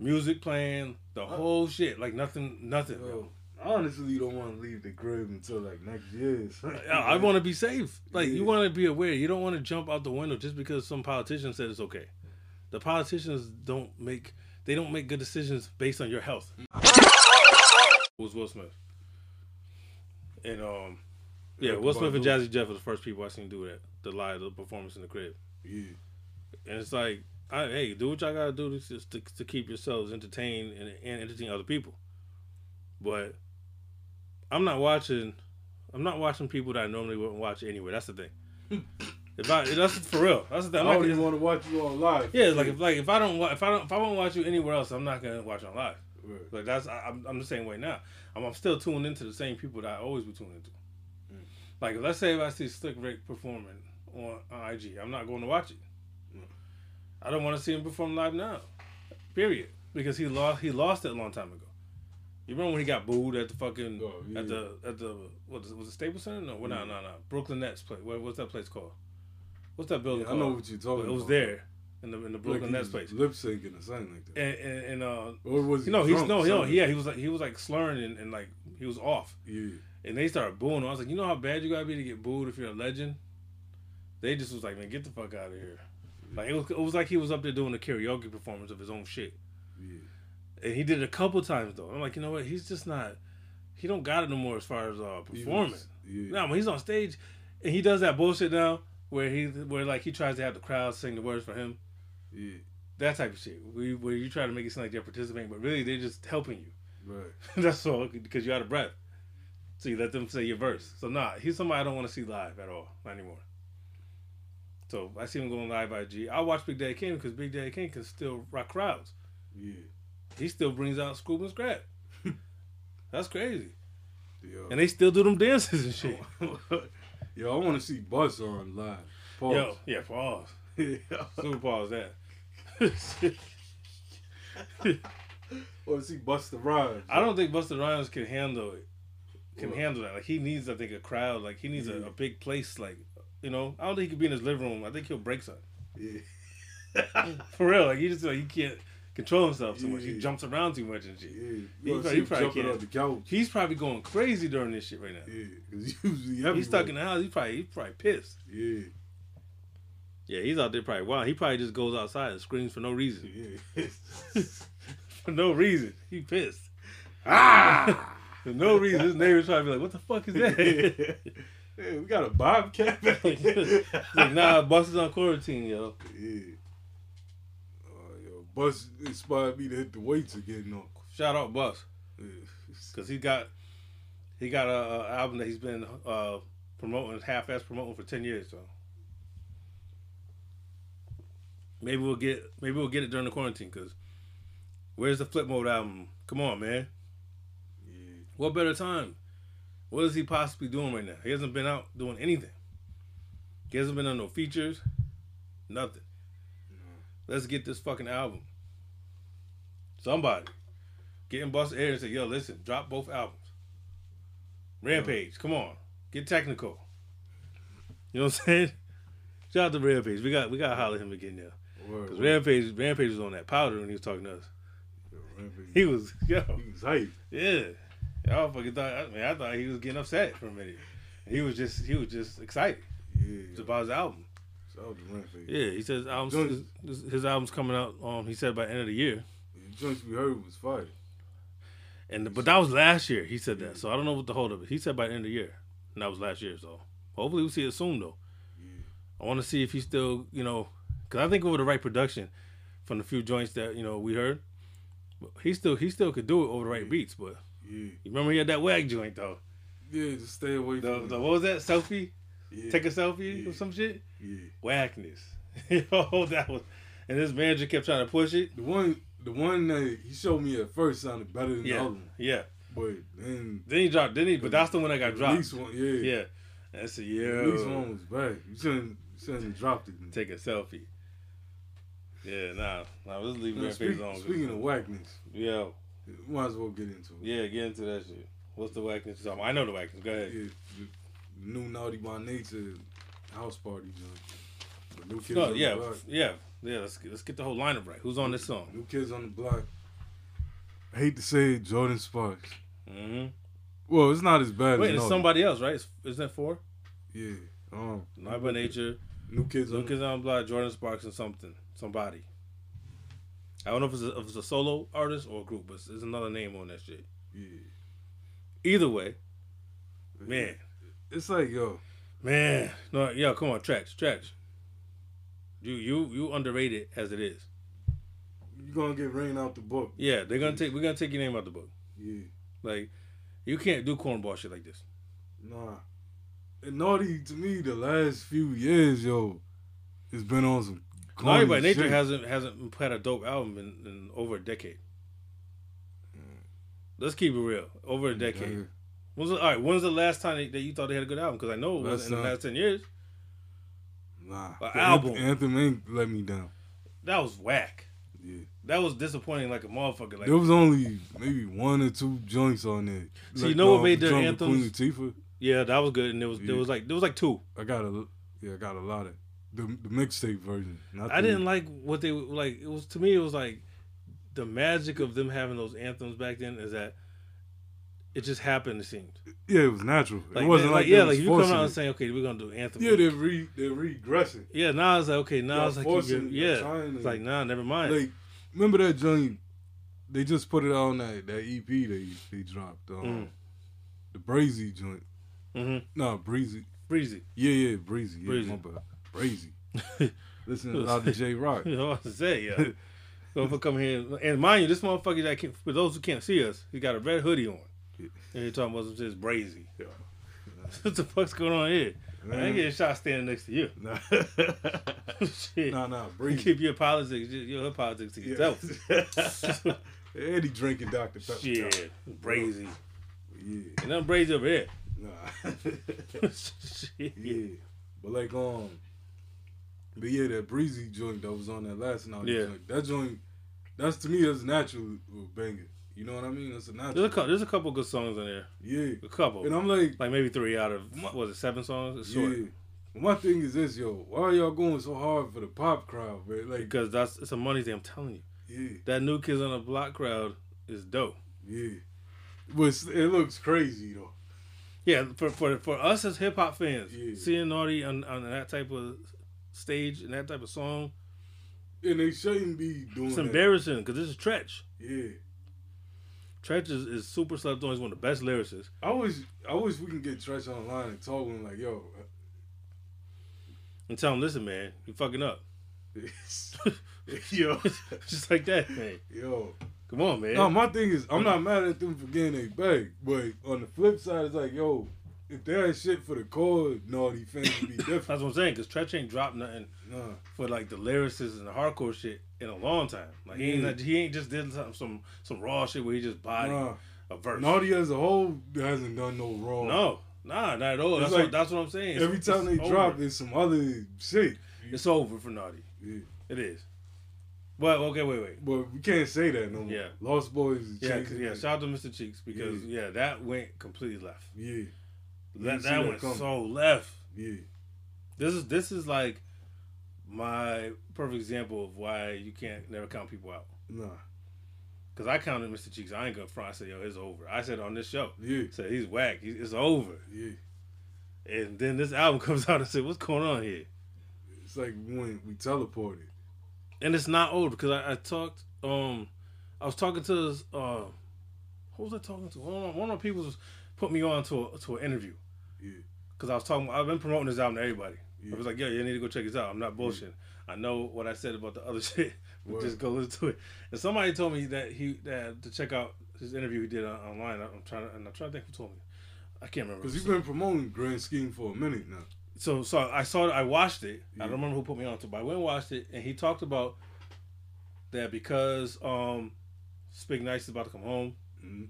Music playing, the whole shit, like nothing, nothing. Yo, honestly don't want to leave the crib until like next year. I, I want to be safe. Like you want to be aware. You don't want to jump out the window just because some politician said it's okay. The politicians don't make they don't make good decisions based on your health. was Will Smith. And um yeah, Will Smith and Jazzy Jeff were the first people I seen do that. The live the performance in the crib. Yeah. And it's like, I, hey, do what y'all gotta do to, to, to keep yourselves entertained and, and entertain other people. But I'm not watching. I'm not watching people that I normally wouldn't watch anyway. That's the thing. if I, that's for real. That's the I thing. I'm don't even want to watch you on live. yeah, like if like if I don't if I don't if I won't watch you anywhere else, I'm not gonna watch on live. Right. Like that's I, I'm I'm the same way now. I'm, I'm still tuned into the same people that I always be tuned into. Mm. Like let's say if I see Slick Rick performing on, on IG, I'm not going to watch it. Mm. I don't want to see him perform live now. Period. Because he lost he lost it a long time ago. You remember when he got booed at the fucking Oh, yeah. at the at the what was it, was it Staples Center? No, well, no, no, no. Brooklyn Nets play. What, what's that place called? What's that building Yeah, I know what you're talking It was about. there in the in the Brooklyn he Nets place. Lip syncing or something like that. And and, and uh, or was he you know, he's no, no, yeah, he was like he was like slurring and, and like he was off, Yeah. and they started booing. him. I was like, you know how bad you gotta be to get booed if you're a legend. They just was like, man, get the fuck out of here. Like it was, it was like he was up there doing a karaoke performance of his own shit, Yeah. and he did it a couple times though. I'm like, you know what? He's just not. He don't got it no more as far as uh, performing. Yeah. No, when he's on stage and he does that bullshit now, where he where like he tries to have the crowd sing the words for him. Yeah. That type of shit. Where you, where you try to make it sound like they're participating, but really they're just helping you. Right. That's all because you're out of breath. So you let them say your verse. So nah, he's somebody I don't want to see live at all, not anymore. So I see him going live by G. I watch Big Daddy Kane because Big Daddy Kane can still rock crowds. Yeah. He still brings out Scoob and Scrap. That's crazy. Yeah. And they still do them dances and shit. Yo, I want to see Buzz on live. Pause. Yo, yeah, pause. Yeah. Super pause that. want to see Busta Rhymes. I don't think Busta Rhymes can handle it. Can What? handle that. Like he needs, I think, a crowd. Like he needs a, a big place. Like you know, I don't think he could be in his living room. I think he'll break something. Yeah. For real, like he just like he can't control himself too much. He jumps around too much and shit. Yeah. He probably- he probably jumping the couch. He's probably going crazy during this shit right now. Yeah. Because He's stuck in the house. He's probably he's probably pissed. Yeah. Yeah, he's out there probably wild. He probably just goes outside and screams for no reason. Yeah. For no reason, he pissed. ah! For no reason, his neighbors probably be like, "What the fuck is that?" Hey, we got a bobcat like, "Nah, Bus is on quarantine, yo." Yeah. Bus inspired me to hit the weights again, though. Shout out Bus. Because he got he got a, a album that he's been uh, promoting half-ass promoting for 10 years so maybe we'll get maybe we'll get it during the quarantine because where's the Flipmode album come on man Yeah. what better time What is he possibly doing right now? He hasn't been out doing anything. He hasn't been on no features, nothing. Let's get this fucking album. Somebody get in Bust Air and say, yo, listen, drop both albums. Rampage, come on. Get technical. You know what I'm saying? Shout out to Rampage. We got we gotta holler him again now. Because. Rampage Rampage was on that powder when he was talking to us. Yo, He was yo, He was hype. yeah. Y'all fucking thought I mean I thought he was getting upset for a minute. He was just he was just excited. Yeah. It's about his album. Shout out to Rampage. Yeah, he says albums his, his album's coming out um he said by the end of the year. The joints we heard was fire. And but that was last year. He said that, so I don't know what the hold of it. He said by the end of the year, and that was last year. So hopefully we'll see it soon though. Yeah. I want to see if he still, you know, because I think over the right production from the few joints that you know we heard, he still he still could do it over the right beats. But Yeah. you remember he had that wag joint though. Yeah, just stay away The, from the what was that selfie? yeah. Take a selfie Yeah. or some shit. Yeah. Whackness. Yo, that was, and his manager kept trying to push it. The one the one that he showed me at first sounded better than the other one. yeah. But then Then he dropped. Then he, but that's the one that got the dropped. least one, yeah. Yeah, that's a The yeah. least one was bad. You shouldn't you shouldn't have dropped it. Take a selfie. Yeah, nah, nah. Let's leave Rampage speak- alone. speaking of whackness, yeah, might as well get into it. yeah, get into that shit. What's the whackness? you're talking about? I know the whackness. Go ahead. Yeah, the, the new Naughty by Nature house party joint. The new kids No, on yeah, the block. yeah, yeah. Let's get, let's get the whole lineup right. Who's on this song? New kids on the block. I hate to say it, Jordin Sparks. Mm-hmm. Well, it's not as bad Wait, as it's somebody else, right? Is- Isn't that four? Yeah. Um, Naughty by Nature. new kids on Lucas on Block, Jordin Sparks, and something, somebody. I don't know if it's a, if it's a solo artist or a group, but there's another name on that shit. Yeah. Either way, man, It's like, yo, man, no, yo, come on, Treach, Treach. You you you underrated as it is. you gonna get rain out the book. Yeah, they're gonna take we're gonna take your name out the book. Yeah. Like, you can't do cornball shit like this. Nah. And Naughty, to me, the last few years, yo, it's been on some. Naughty by Nature shit. hasn't hasn't had a dope album in, in over a decade. Mm. Let's keep it real. Over a decade. Yeah. The, all right? When's the last time that you thought they had a good album? Because I know it was in the uh, last ten years. Nah. A The album. Anthem, ain't let me down. That was whack. Yeah. That was disappointing like a motherfucker. Like there was only maybe one or two joints on there. So you know what made their anthems- Queen yeah, that was good. And there was there was like there was like two. I got a yeah, I got a lot of the the mixtape version. Not I the- didn't like what they like. It was to me. It was like the magic of them having those anthems back then is that it just happened. It seemed Yeah, it was natural. like it wasn't they- like, yeah, like you come out and saying okay, we're gonna do anthem. Yeah, they're re they're regressing. yeah. Now it's like okay, now it's like forcing- get- yeah. trying It's like nah, never mind. Like remember that joint? They just put it on that that EP they they dropped. Um, Mm. The Brazy joint. Mm-hmm. No, Breezy. Breezy. Yeah, yeah, Breezy. Yeah, Breezy. my bad. Breezy. Listen to a lot of Jay Rock. You know what to say, yeah. Motherfucker come here and mind you, this motherfucker that can't, for those who can't see us, he got a red hoodie on. Yeah. And he talking about some shit brazy. Yeah. what the fuck's going on here? Man. I ain't getting shot standing next to you. Nah, shit. nah, nah, You keep your politics, your, your politics to yourself. and he drinking Dr. Pepper. shit, brazy. Yeah. And I'm brazy over here. Nah. shit. yeah. But like um but yeah, that breezy joint that was on that last night. Yeah. Joint, that joint that's to me that's natural banger. You know what I mean? That's a natural. There's a couple. There's a couple good songs in there. Yeah. A couple. And I'm like, like maybe three out of what was it seven songs? It's short. My thing is this, yo. Why are y'all going so hard for the pop crowd, man? Like, Because that's it's a money thing. I'm telling you, yeah, that new kids on the block crowd is dope. yeah. But it looks crazy though. Yeah, for for for us as hip hop fans, Yeah. seeing Naughty on, on that type of stage and that type of song, And they shouldn't be doing it's that. embarrassing because this is Treach. Yeah. Treach is, is super slept on. He's one of the best lyricists. I wish I wish we can get Treach online and talk with him like, yo, uh, And tell him, listen, man, you fucking up. yo, Just like that, man. yo. Come on, man. No, my thing is, I'm not mad at them for getting a bag, but on the flip side, it's like, yo, if they had shit for the core naughty fans, would be different. That's what I'm saying. Because Treach ain't dropped nothing nah, for like the lyricists and the hardcore shit in a long time. Like he ain't Yeah. he ain't just did some some, some raw shit where he just body. nah, a verse. Naughty as a whole hasn't done no wrong. no, nah, not at all. It's That's like what that's what I'm saying. It's- Every time they over. drop, it's some other shit. it's over for Naughty. Yeah. It is. Well, okay, wait, wait. But we can't say that no more. Yeah. Lost Boyz is Yeah, 'cause- yeah. Shout out to Mr. Cheeks because yeah, that went completely left. Yeah. That that went coming. so left. Yeah. This is this is like my perfect example of why you can't never count people out. Nah. Cause I counted Mr. Cheeks. I ain't gonna front. I said, "Yo, it's over." I said on this show, Yeah. I said he's whack. He- It's over. Yeah. And then this album comes out and said, "What's going on here?" It's like when we teleported. And it's not over because I, I talked. Um, I was talking to this. Uh, who was I talking to? One of, one of the people was put me on to a, to an interview. Yeah. Cause I was talking. I've been promoting this album to everybody. Yeah. I was like, "Yo, you need to go check this out." I'm not bullshitting. I know what I said about the other shit. but Word. Just go listen to it. And somebody told me that he that to check out his interview he did on, online. I'm trying to and I'm trying to think who told me. I can't remember. Because you've been promoting Grand Scheme for a minute now. so so I saw it. I watched it. I don't remember who put me on to, but I went and watched it, and he talked about that because um, Spigg Nice is about to come home, Mhm.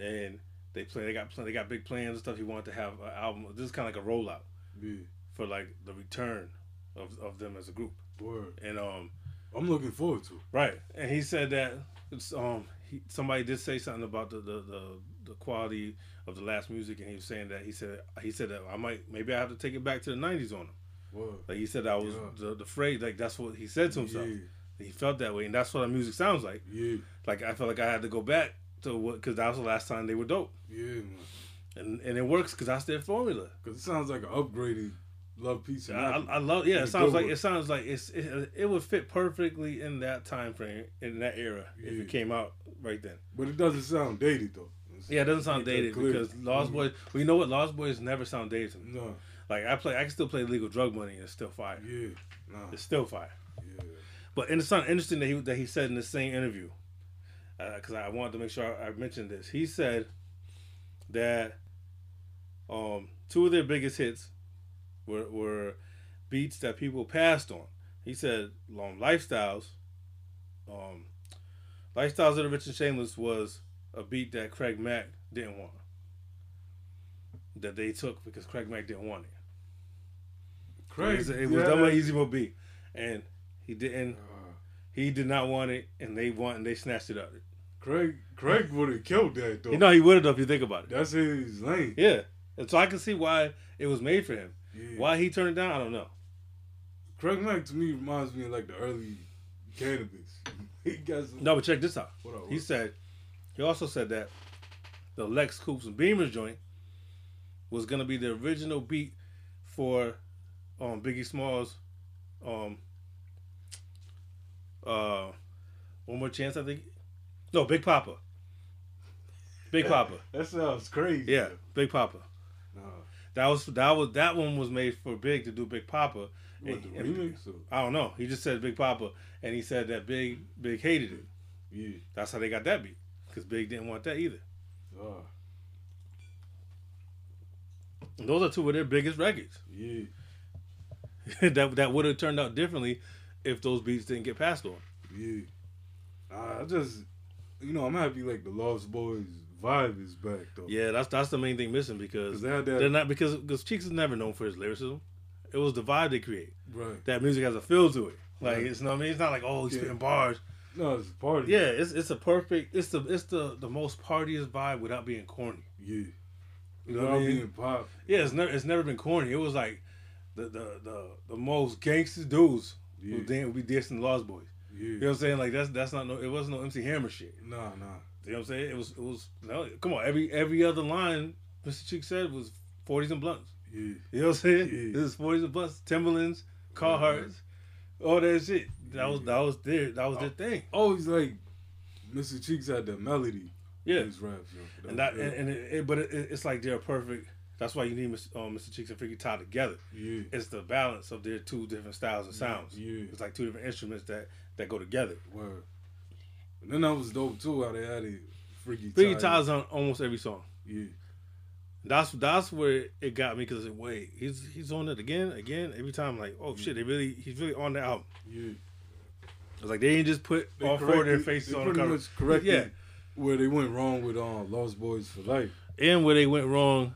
and they play. They got they got big plans and stuff. He wanted to have an album. This is kind of like a rollout Yeah. for like the return of of them as a group, Word. and um. I'm looking forward to it. Right, and he said that it's um he, somebody did say something about the, the the the quality of the last music, and he was saying that he said he said that I might maybe I have to take it back to the '90s on him. Word. Like he said, I was Yeah. the, the afraid. Like that's what he said to himself. Yeah. He felt that way, and that's what the music sounds like. Yeah. Like I felt like I had to go back what because that was the last time they were dope, Yeah, man. and and it works because that's their formula. Because it sounds like an upgraded Love Peace and I, I love yeah. It sounds like it sounds like it's it, it would fit perfectly in that time frame in that era if it came out right then. But it doesn't sound dated though. It's- Yeah, it doesn't sound dated because Lost Mhm. Boyz. We know what Lost Boyz never sound dated to me. No. Like I play, I can still play Legal Drug Money and it's still fire. Yeah. Nah. It's still fire. Yeah. But and it's not interesting that he that he said in the same interview, because I wanted to make sure I, I mentioned this. He said that um, two of their biggest hits were were beats that people passed on. He said, um, "Lifestyles." Um, Lifestyles of the Rich and Shameless was a beat that Craig Mack didn't want. That they took because Craig Mack didn't want it. Craig. it was, it was yeah, done by Easy Mo Bee, and he didn't. Uh, He did not want it, and they want and they snatched it up. Craig. Craig would have killed that though. You know, he would have if you think about it. That's his lane. Yeah, and so I can see why it was made for him. Yeah. Why he turned it down, I don't know. Craig Mack to me reminds me of like the early Canibus. he got some. No, but check this out. What up, He said, he also said that the Lex Coops and Beamers joint was gonna be the original beat for um, Biggie Smalls. Um, uh, one more chance, I think. No, Big Poppa. Big Poppa. That sounds crazy. Yeah, Big Poppa. Nah. That was that was that one was made for Big to do Big Poppa. What, And- and-? I don't know. He just said Big Poppa, and he said that Big Big hated it. Yeah. That's how they got that beat because Big didn't want that either. Ah. Those are two of their biggest records. Yeah. that that would have turned out differently if those beats didn't get passed on. Yeah. I just, you know, I'm happy like the Lost Boyz vibe is back though. Yeah, that's that's the main thing missing because they that. they're not because because Cheeks is never known for his lyricism. It was the vibe they create. right. That music has a feel to it. Like Right. it's not. I mean, it's not like oh he's Yeah. spitting bars. No, it's a party. Yeah, it's it's a perfect. It's the it's the the most partiest vibe without being corny. Yeah. You You know know, what I mean? being pop. Yeah, it's never it's never been corny. It was like the the the, the most gangster dudes Yeah. who be dissing the Lost Boyz. Yeah. You know what I'm saying? Like that's that's not no. It wasn't no MC Hammer shit. Nah, nah. You know what I'm saying? It was it was. No, come on, every every other line Mr. Cheek said was forties and blunts. Yeah. You know what I'm saying? Yeah. This is forties and blunts, Timberlands, Carhartts, all that shit. That was that was their that was their oh, thing. Oh, Always like, Mr. Cheeks had the melody. Yeah. His raps, yo. And that and, and it, it, but it, it's like they're perfect. That's why you need Mr. Um, Mr. Cheeks and Freaky Tah together. yeah. It's the balance of their two different styles and sounds. Yeah. It's like two different instruments that that go together. Word. And then that was dope too. How they had it. Freaky. Freaky Tah. Todd's on almost every song. Yeah. That's that's where it got me because wait, he's he's on it again, again. Every time, like, oh shit, they really he's really on the album. Yeah. It's like they didn't just put They all four of their faces on the pretty cover. much corrected Yeah, where they went wrong with um Lost Boyz for Life. and where they went wrong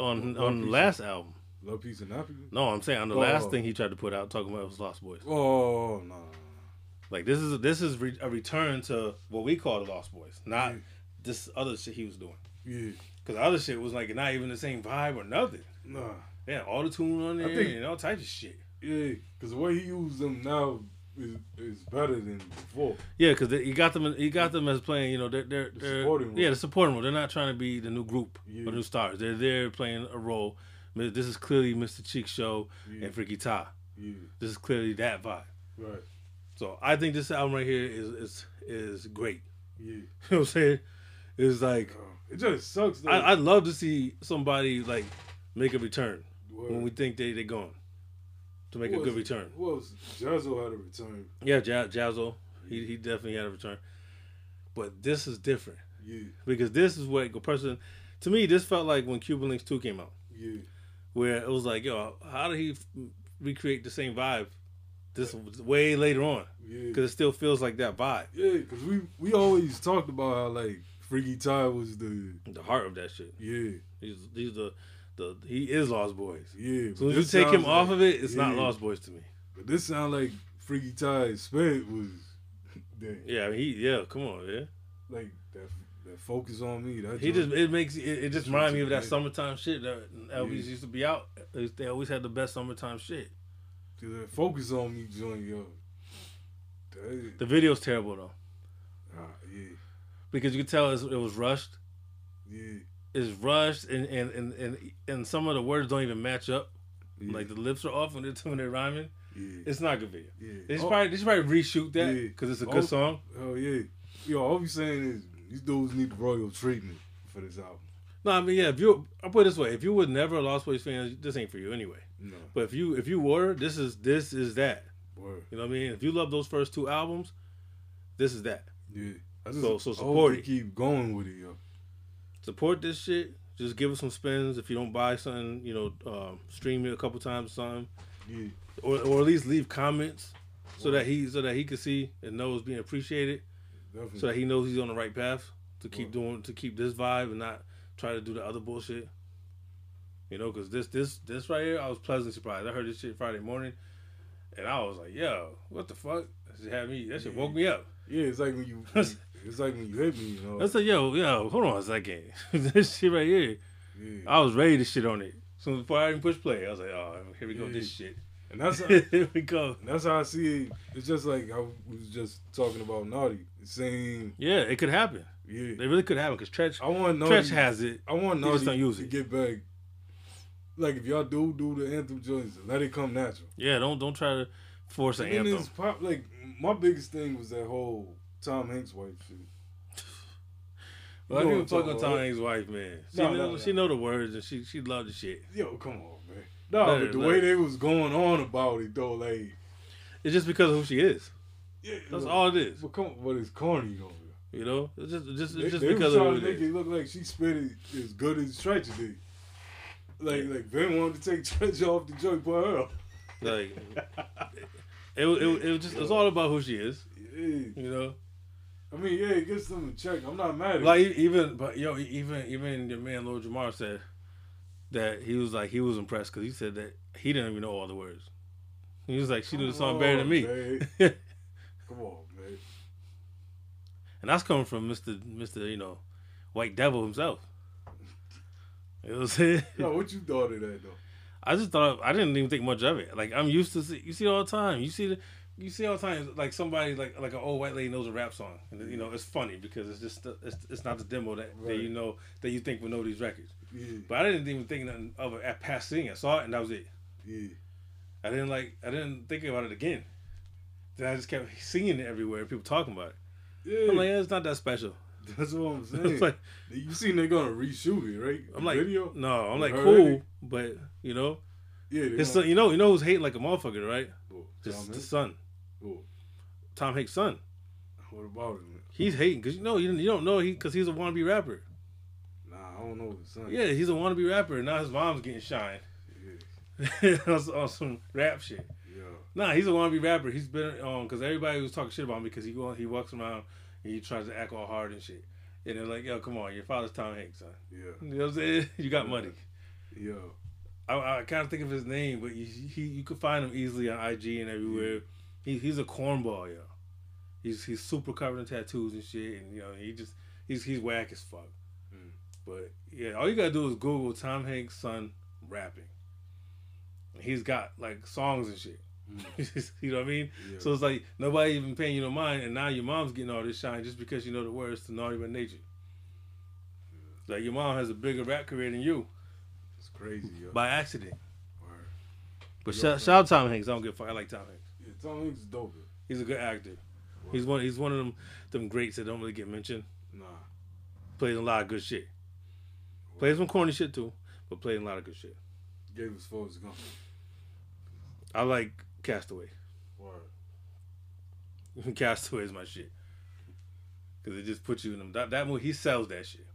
on Love on Peace. last album. Love, Peace, and Happiness. No, I'm saying on the Oh. last thing he tried to put out, talking about was Lost Boyz. Oh no. Like this is this is re- a return to what we call the Lost Boyz, not Yeah. this other shit he was doing. Yeah. Because the other shit was like not even the same vibe or nothing. Nah. Yeah, all the tune on there think- and all types of shit. Yeah. Because the way he used them now is is better than before. Yeah, because he got them. He got them as playing. You know, they're they're, The they're supporting role. yeah, the supporting role. They're not trying to be the new group Yeah. or new stars. They're there playing a role. This is clearly Mr. Cheek Show Yeah. and Freaky Tah. Yeah. This is clearly that vibe. Right. So I think this album right here is is is great. Yeah. You know what I'm saying? It's like Uh, it just sucks though. I, I'd love to see somebody like make a return Word. when we think they they're gone to make Who a good return. Who else? Jazzo had a return. Yeah, Ja- Jazzo, he he definitely had a return, but this is different Yeah. because this is what a person. To me, this felt like when Cuban Links Two came out, Yeah. where it was like, yo, how did he f- recreate the same vibe? This way later on Yeah. because it still feels like that vibe, Yeah. Because we we always talked about how like Freaky Tah was the the heart of that shit. yeah These these the the he is Lost Boyz. yeah. Soon as you take him off of it, it's not Lost Boyz to me. But this sounds like Freaky Tah's spit was that Yeah, he yeah, come on, yeah. like that that focus on me. That He just it makes it, it just reminds me of that summertime shit that Elvis Yeah. used to be out. They always had the best summertime shit. that focus on me joint yo. That, The video's terrible though ah, yeah because you can tell it was rushed. yeah It's rushed and and, and and and some of the words don't even match up. yeah Like the lips are off when they're when they're rhyming. yeah. It's not a good video. yeah. They should Oh, probably they should probably reshoot that Yeah. because it's a Oh. good song. oh yeah, yo. All we saying is these dudes need the royal treatment for this album. No, I mean yeah. If you I put it this way, if you were never a Lost Boyz fan, this ain't for you anyway. No But if you if you were, this is this is that. word. You know what I mean? If you love those first two albums, this is that. Yeah. I just So- so I support hope it. keep going with it, yo. Support this shit. Just give us some spins. If you don't buy something, you know, um, stream it a couple times or something, Yeah. or, or at least leave comments so that he so that he can see and know it's being appreciated, Definitely. so that he knows he's on the right path to keep doing to keep this vibe and not try to do the other bullshit. You know, because this this this right here, I was pleasantly surprised. I heard this shit Friday morning, and I was like, "Yo, what the fuck?" That shit had me. That shit woke me up. yeah, it's like when you it's like when you hit me, you know. I said, "Yo, yo, hold on a second. this shit right here." yeah. I was ready to shit on it. So before I even push play, I was like, "Oh, here we go, Yeah. this shit. And that's how, here we go." that's how I see it. It's just like I was just talking about Naughty. Same Yeah, it could happen. yeah. It really could happen because Treach, I want Naughty Treach has it. I want Naughty don't use to it. get back. Like if y'all do do the anthem joints, let it come natural. Yeah, don't don't try to force an And then anthem. pop like my biggest thing was that whole Tom Hanks wife shit. Well, I You know give a what I'm fuck on Tom. Hanks' wife, man. She No, know no, no. she know the words and she she love the shit. Yo, come on, man. No, but the let way they was going on about it though, like It's just because of who she is. yeah, That's all it is. But come but it's corny though. You know, it's just just They, it's just they because was of trying who to it make is. it look like she spit it as good as Treach did. Like like Vin wanted to take Treach off the joint, for her. Like it, it, it, it was just it's all about who she is. Yeah. You know, I mean, yeah, it gets them a check. I'm not mad at like even but yo even even your man Lord Jamar said that he was like he was impressed because he said that he didn't even know all the words. He was like she knew the song better than me. Come on, man. And that's coming from Mister Mister you know White Devil himself. You know what I'm saying? Yo, what you thought of that though? I just thought I didn't even think much of it. Like I'm used to see, you see it all the time. You see the you see all the time like somebody like like an old white lady knows a rap song, and you know it's funny because it's just it's, it's not the demo that, that you know that you think will know these records. Yeah, But I didn't even think nothing of it at past seeing. I saw it and that was it. yeah. I didn't like I didn't think about it again. Then I just kept seeing it everywhere. People talking about it. Yeah, I'm like, yeah, it's not that special. that's what I'm saying. It's like you seen they're gonna reshoot it, right? I'm The like, video. no, I'm You like cool, it? but you know, Yeah, his son, you know, you know who's hating like a motherfucker, right? His the son, Oh, Tom Hanks' son. what about it? He's hating because you know you, you don't know he because he's a wannabe rapper. Nah, I don't know his son. Yeah, he's a wannabe rapper. and Now his mom's getting shine yeah, on, on some rap shit. yeah. Nah, he's a wannabe rapper. He's been um, on because everybody was talking shit about him because he go he walks around and he tries to act all hard and shit. And they're like, yo, come on, your father's Tom Hanks, son. Yeah. You know what I'm saying? You got money. Yo. I, I can't think of his name, but you, he you could find him easily on IG and everywhere. He, he's a cornball, yo. He's he's super covered in tattoos and shit, and you know he just he's he's whack as fuck. Mm. But yeah, all you gotta do is Google Tom Hanks' son rapping. He's got like songs and shit. you know what I mean? Yeah. So it's like nobody even paying you no mind, and now your mom's getting all this shine just because you know the words to Naughty by Nature. Like your mom has a bigger rap career than you it's crazy, yo. by accident. Word. But shout, shout out Tom Hanks. I don't give a fuck. I like Tom Hanks. Tom Hanks is dope. He's a good actor. He's one. He's one of them them greats that don't really get mentioned. Nah. Plays a lot of good shit. Plays some corny shit too, but plays a lot of good shit. Gave us Forrest Gump. I like Castaway. Word. Castaway is my shit. Cause it just puts you in them. That, that movie, he sells that shit.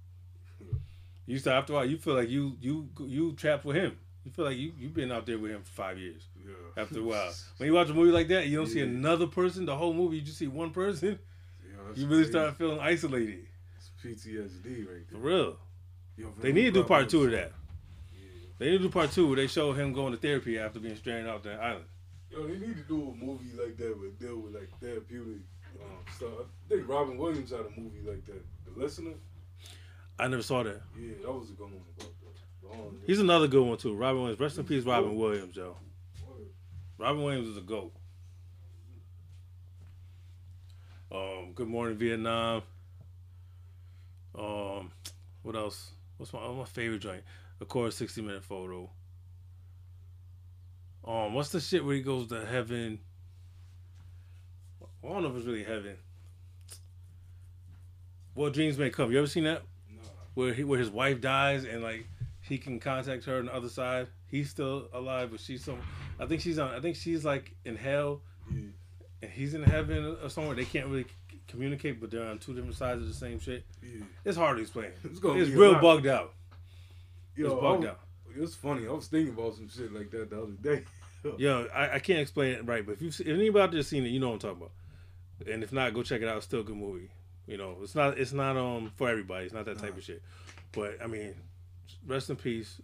You to after a while, you feel like you you you trapped with him. You feel like you you've been out there with him for five years. Yeah. After a while, when you watch a movie like that, you don't see another person. The whole movie, you just see one person. Yo, You really crazy. start feeling isolated. It's PTSD right For real. Yo, They need to do part two of Yeah. that. They need to do part two where they show him going to therapy after being stranded off the island. Yo, they need to do a movie like that but deal with like therapeutic um, stuff. I think Robin Williams had a movie like that. The Listener. I never saw that. Yeah, that was a good one that. He's another good one too. Robin Williams. Rest in peace, Robin. Williams, yo. Robin Williams is a goat. Um, Good Morning Vietnam. Um, what else? What's my my favorite joint? Of course, sixty minute photo. Um, what's the shit where he goes to heaven? I don't know if it's really heaven. What dreams may come. You ever seen that? Nah. Where he, where his wife dies and like he can contact her on the other side. He's still alive, but she's some. I think she's on. I think she's like in hell Yeah. and he's in heaven or somewhere. They can't really communicate, but they're on two different sides of the same shit. Yeah. It's hard to explain. It's It's, real lot. bugged out. Yo, it's bugged I- out. It's funny. I was thinking about some shit like that the other day. Yo, I, I can't explain it right, but if you if anybody out there seen it, you know what I'm talking about. And if not, go check it out. It's still a good movie. You know, it's not it's not um for everybody. It's not that type Nah. of shit. But I mean, rest in peace.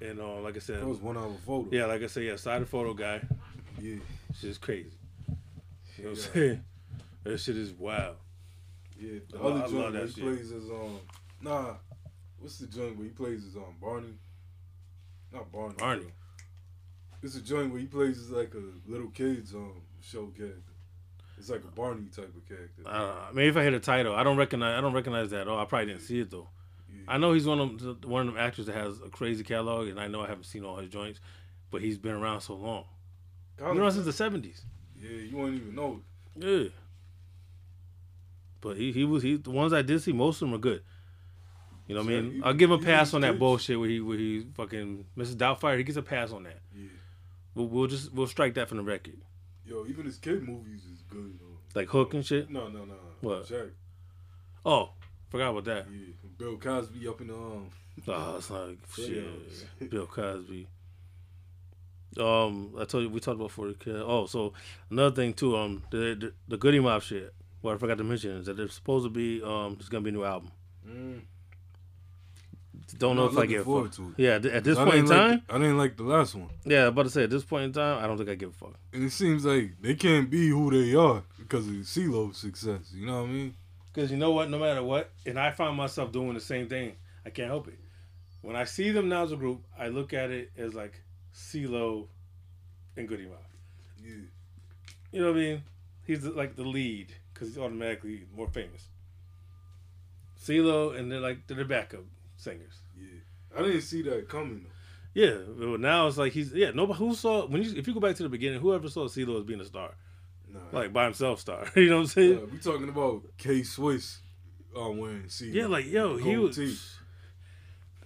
And uh, like I said, That was one hour photo. yeah, like I said, yeah, side of photo guy. Yeah. Shit's crazy. You know what I'm saying? That shit is wild. Yeah. The lo- other joint he shit. plays as um nah. What's the joint where he plays as um Barney? Not Barney. Barney. It's a joint where he plays as like a little kid's um show character. It's like a Barney type of character. I don't know. Maybe if I hear a title, I don't recognize. I don't recognize that at all. I probably didn't see it though. I know he's one of them, one of them actors that has a crazy catalog, and I know I haven't seen all his joints, but he's been around so long. Kinda- You know, since the seventies. yeah, you wouldn't even know. Yeah. But he he was he the ones I did see most of them are good. You know what I mean? he- I'll give him a pass on that bullshit where he where he fucking Mrs. Doubtfire. He gets a pass on that. Yeah. We'll, we'll just we'll strike that from the record. Yo, even his kid movies is good though. Like Hook and shit. No, no, no. What? Jack. Oh, forgot about that. Yeah. Bill Cosby up in the um. Oh, it's like shit. Bill Cosby. Um, I told you we talked about for the. Oh, so another thing too. Um, the the, the Goodie Mob shit. What I forgot to mention is that there's supposed to be um, there's gonna be a new album. Mm. Don't know if I a forward fuck. to it. Yeah, at this point in didn't like time, I didn't like the last one, yeah, about to say at this point in time, I don't think I give a fuck. and it seems like they can't be who they are because of CeeLo's success. You know what I mean? Because you know what, no matter what, and I find myself doing the same thing. I can't help it. When I see them now as a group, I look at it as like CeeLo and Goodie Mob. Yeah. You know what I mean? He's the, like the lead because he's automatically more famous. CeeLo and they're like they're the backup singers. Yeah. I didn't see that coming. Though. Yeah, but now it's like he's yeah. Nobody who saw when you if you go back to the beginning, whoever saw CeeLo as being a star, Nah. like by himself star. you know what I'm saying? Uh, we talking about K Swiss uh, wearing CeeLo. Yeah, like yo, he was. teeth.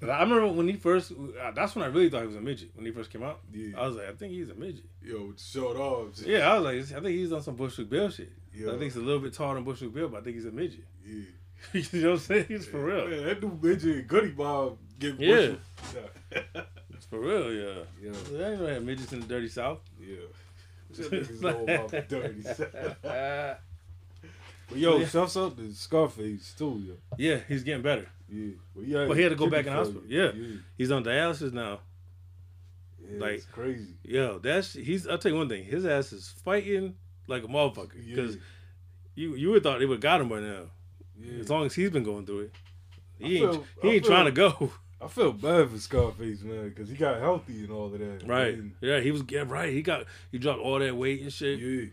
I remember when he first. uh, That's when I really thought he was a midget when he first came out. Yeah. I was like, I think he's a midget. Yo, short arms. Yeah, I was like, I think he's on some Bushwick Bill shit. Yeah. I think he's a little bit taller than Bushwick Bill, but I think he's a midget. Yeah. you know what I'm saying? He's for real. Man, that dude Midget and Goodie Mob get Yeah. worship. It's for real, yeah. yeah. I didn't know they had midgets in the dirty south. Yeah. What niggas know about dirty side? But yo, Yeah. shouts out to Scarface too, yo. Yeah, he's getting better. Yeah. But, yeah, But he had to go back in hospital. Yeah. Yeah. He's on dialysis now. yeah Like- it's crazy. Yo, that's he's. I'll tell you one thing. His ass is fighting like a motherfucker. Yeah. Because you you would thought they would got him by now. yeah. As long as he's been going through it, I he ain't feel- he I ain't feel- trying to go. I felt bad for Scarface, man, because he got healthy and all of that. Right. And, Yeah, he was yeah, right. He got he dropped all that weight and shit. yeah.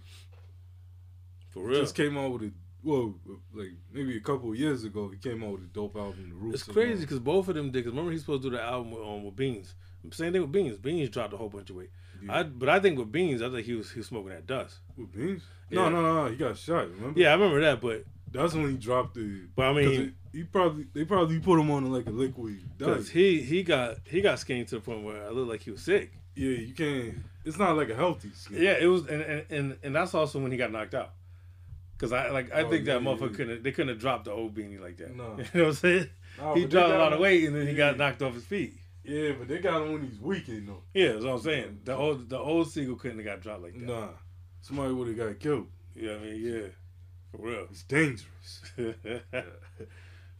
For He real. just came out with a well, like maybe a couple of years ago, he came out with a dope album, The Roots. It's crazy because both of them did. Cause remember he's supposed to do the album with, um, with Beans. Same thing with Beans. Beans dropped a whole bunch of weight. Yeah. I but I think with Beans, I think he was he was smoking that dust. With Beans? Yeah. No, no, no, no. He got shot. Remember? Yeah, I remember that. But That's when he dropped the. but I mean, he probably they probably put him on like a liquid. because he he got he got skinny to the point where I looked like he was sick. Yeah, you can't. It's not like a healthy skin. Yeah, it was, and and and, and that's also when he got knocked out. Cause I like I Oh, think that motherfucker yeah. couldn't they couldn't have dropped the old beanie like that. No. You know what I'm saying? He dropped a lot of weight and then he got knocked off his feet. Yeah, but they got him when he's weakened though. Yeah, that's what I'm saying. The old the old Sigel couldn't have got dropped like that. Nah, somebody would have got killed. You know I mean? Yeah. For real. It's dangerous.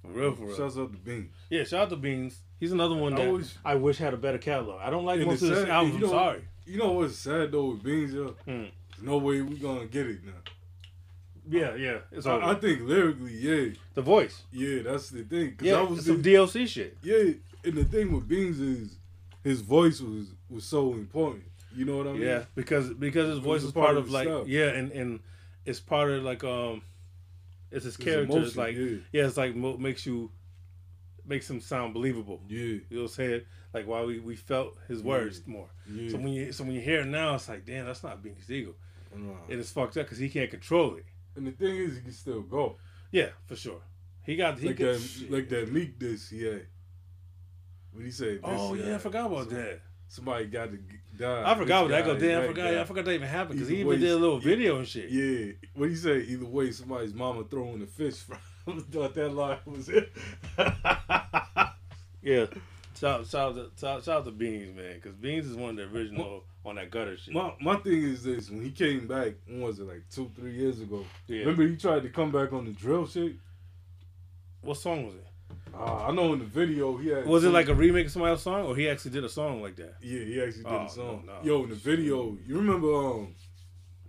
for real, for real. Shouts out to Beans. Yeah, shout out to Beans. He's another one I that always- I wish had a better catalog. I don't like And most of his albums. you know- sorry. You know what's sad though with Beans, yo? There's no way we gonna get it now. Yeah, yeah. It's all I, I think lyrically, yeah, the voice. yeah, that's the thing. Cause Yeah, I was some the- DLC shit. yeah, and the thing with Beans is his voice was was so important. You know what I mean? Yeah, because because his voice was is part part of of like style. yeah, and and it's part of like um, it's his character. It's emotion, like yeah. yeah, it's like mo- makes you makes him sound believable. Yeah, You know what I'm saying? Like why we, we felt his words more. yeah. So when you so when you hear it now, it's like damn, that's not Beanie Sigel, Nah. and it's fucked up because he can't control it. And the thing is, he can still go. Yeah, for sure. He got he like could, that, like that leak this yeah. What he said? Oh yeah, I forgot about some- that. Somebody got to die. I forgot what that. Go damn, I forgot. guy. I forgot that even happened because he even way, did a little video and shit. Yeah, what do you say? Either way, somebody's mama throwing the fish from. thought that line was it. Yeah. Shout, shout, out to, shout, shout out to Beans, man, because Beans is one of the original on that gutter shit. my my thing is this: when he came back, when was it like two, three years ago? yeah. Remember he tried to come back on the drill shit. What song was it? Uh, I know in the video he had. Was it like a remake of somebody's song, or he actually did a song like that? Yeah, he actually did Oh, a song. no, no. Yo, in the video, you remember um,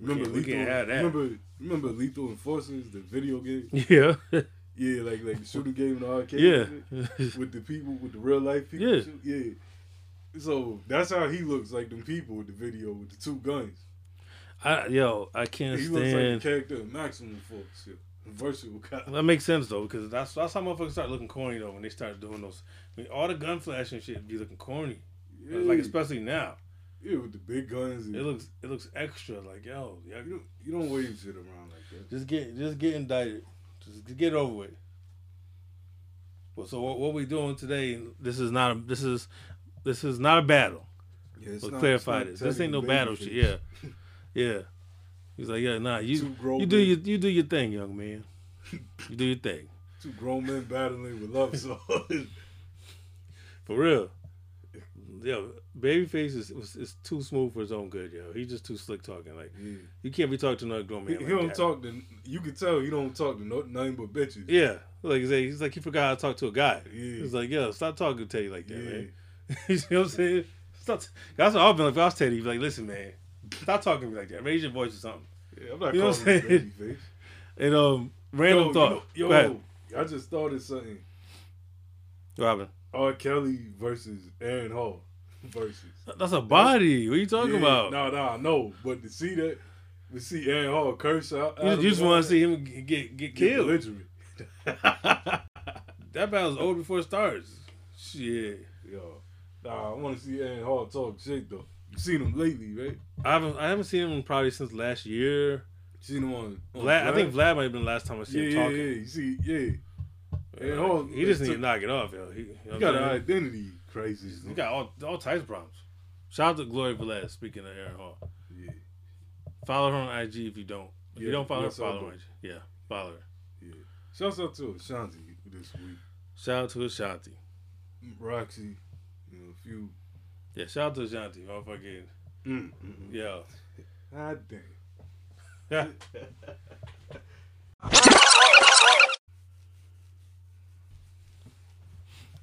remember can't- we lethal? that. Remember remember lethal enforcers, the video game? Yeah. Yeah, like like the shooting game in the arcade. yeah. with the people, with the real life people. Yeah. yeah. So that's how he looks like them people with the video with the two guns. I, yo, I can't stand. He looks like the character in Maximum Force, shit. Versatile cop. that makes sense though, because that's that's how motherfuckers start looking corny though when they start doing those. I mean, all the gun flashing shit be looking corny, uh, Yeah, like especially now. yeah, with the big guns. And It looks it looks extra. Like yo, yeah, you don't you don't wave shit around like that. just get just get indicted, just get over with. Well, so what, what we doing today? This is not a this is this is not a battle. Yeah, it's Let's not- clarify it's this. This ain't no battle Babyface. shit. Yeah, yeah. He's like, yeah, nah, you you do men- your you do your thing, young man. You do your thing two grown men battling with love songs. for real. Yo, Babyface is, is is too smooth for his own good, yo. He's just too slick talking. Like yeah. you can't be talking to another grown man. he like don't that. talk to. You can tell he don't talk to no, nothing but bitches. Yeah, like he's like, he's like he forgot how to talk to a guy. Yeah. He's like, yo, stop talking to Teddy like that, Yeah. man. you know what I'm saying? Stop. That's what I've been like. If I was Teddy, he'd be like, listen, man, stop talking to me like that. Raise your voice or something. Yeah, I'm not You know calling what I'm him saying? babyface. And um, random yo, thought. Ahead. yo, I just thought of something. Robin. R. Kelly versus Aaron Hall versus. That's a body. What are you talking Yeah, about? No, no, no. But to see that, to see Aaron Hall curse out. you, just want to see him get get, get killed. belligerent. that battle's over before it starts. Shit. Yo, nah, I want to see Aaron Hall talk shit though. Seen him lately, right? I haven't I haven't seen him probably since last year. seen him on. on Vlad, I think Vlad might have been the last time I Yeah, seen him yeah, talking. yeah. You see, yeah. Like, he just need to knock it off, yo. He, you know He got an identity crisis. He got all all types of problems. Shout out to Glory Velez. Speaking of Aaron Hall, Yeah, follow her on IG if you don't. If you don't follow her, follow her. Yeah, follow her. yeah. Shouts out to Ashanti this week. Shout out to Ashanti. Roxy, you know, a few. Yeah, shout out to Ashanti, motherfucking. Mm, mm, mm. Yo. God damn.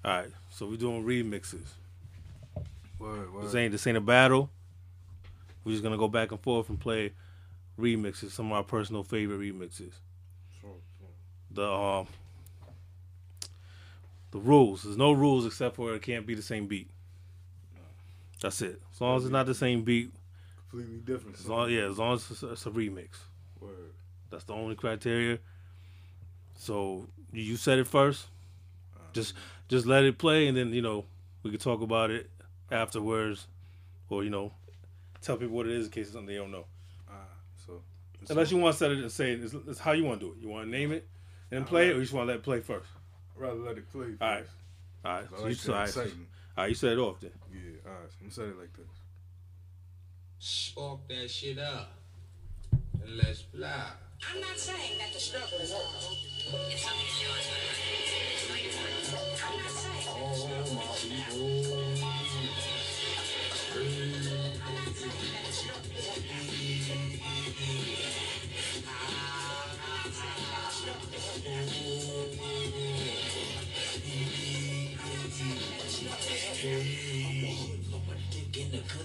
All right, so we're doing remixes. Word, word. This ain't this ain't a battle. We're just gonna go back and forth and play remixes, some of our personal favorite remixes. Sure, sure. The um, the rules. There's no rules except for it can't be the same beat. That's it. As long as it's not the same beat, Completely different. as long yeah, as long as it's, it's a remix. Word. That's the only criteria. So you- said it first. Just just let it play, and then you know we can talk about it afterwards, or you know tell people what it is in case it's something they don't know. Ah, so. Unless you want to set it and say it, it's, it's how you want to do it. You want to name it and play it, or you just want to let it play first. rather let it play. All right. first. All right. I So like you, all right, so-. All right, you set it off then. Yeah, all right. I'm gonna say it like this. Spark that shit up. And let's fly. I'm not saying that the struggle is over. If something is yours, it's not yours. I'm not saying that the oh, struggle is oh, oh, over.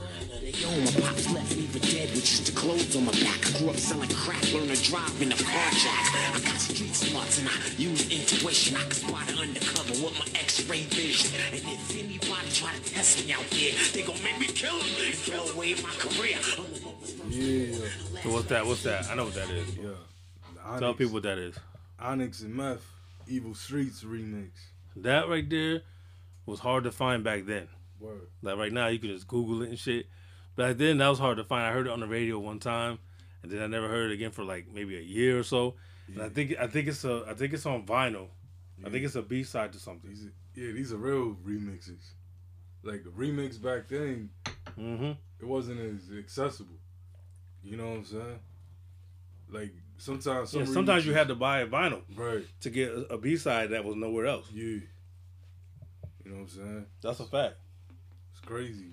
my pops left me for dead with just the clothes on my back. I grew up selling crack, learned to drive in a car jack. I got street smarts and I use intuition. I can spot it undercover with my x-ray vision. And if anybody try to test me out there, they gon' make me kill them and throw away my career. Yeah, So what's that? What's that? I know what that is. yeah. The Tell people what that is. Onyx and Meth, Evil Streets remix. That right there was hard to find back then. Word. Like right now, you can just Google it and shit. Back then, that was hard to find. I heard it on the radio one time, and then I never heard it again for like maybe a year or so. And I think I think it's a I think it's on vinyl. I think it's a B side to something. These are, yeah, these are real remixes. Like the remix back then, Mm-hmm. it wasn't as accessible. You know what I'm saying? Like sometimes, some Yeah, sometimes you had to buy a vinyl right. to get a, a B side that was nowhere else. Yeah. You know what I'm saying? That's a fact. Crazy.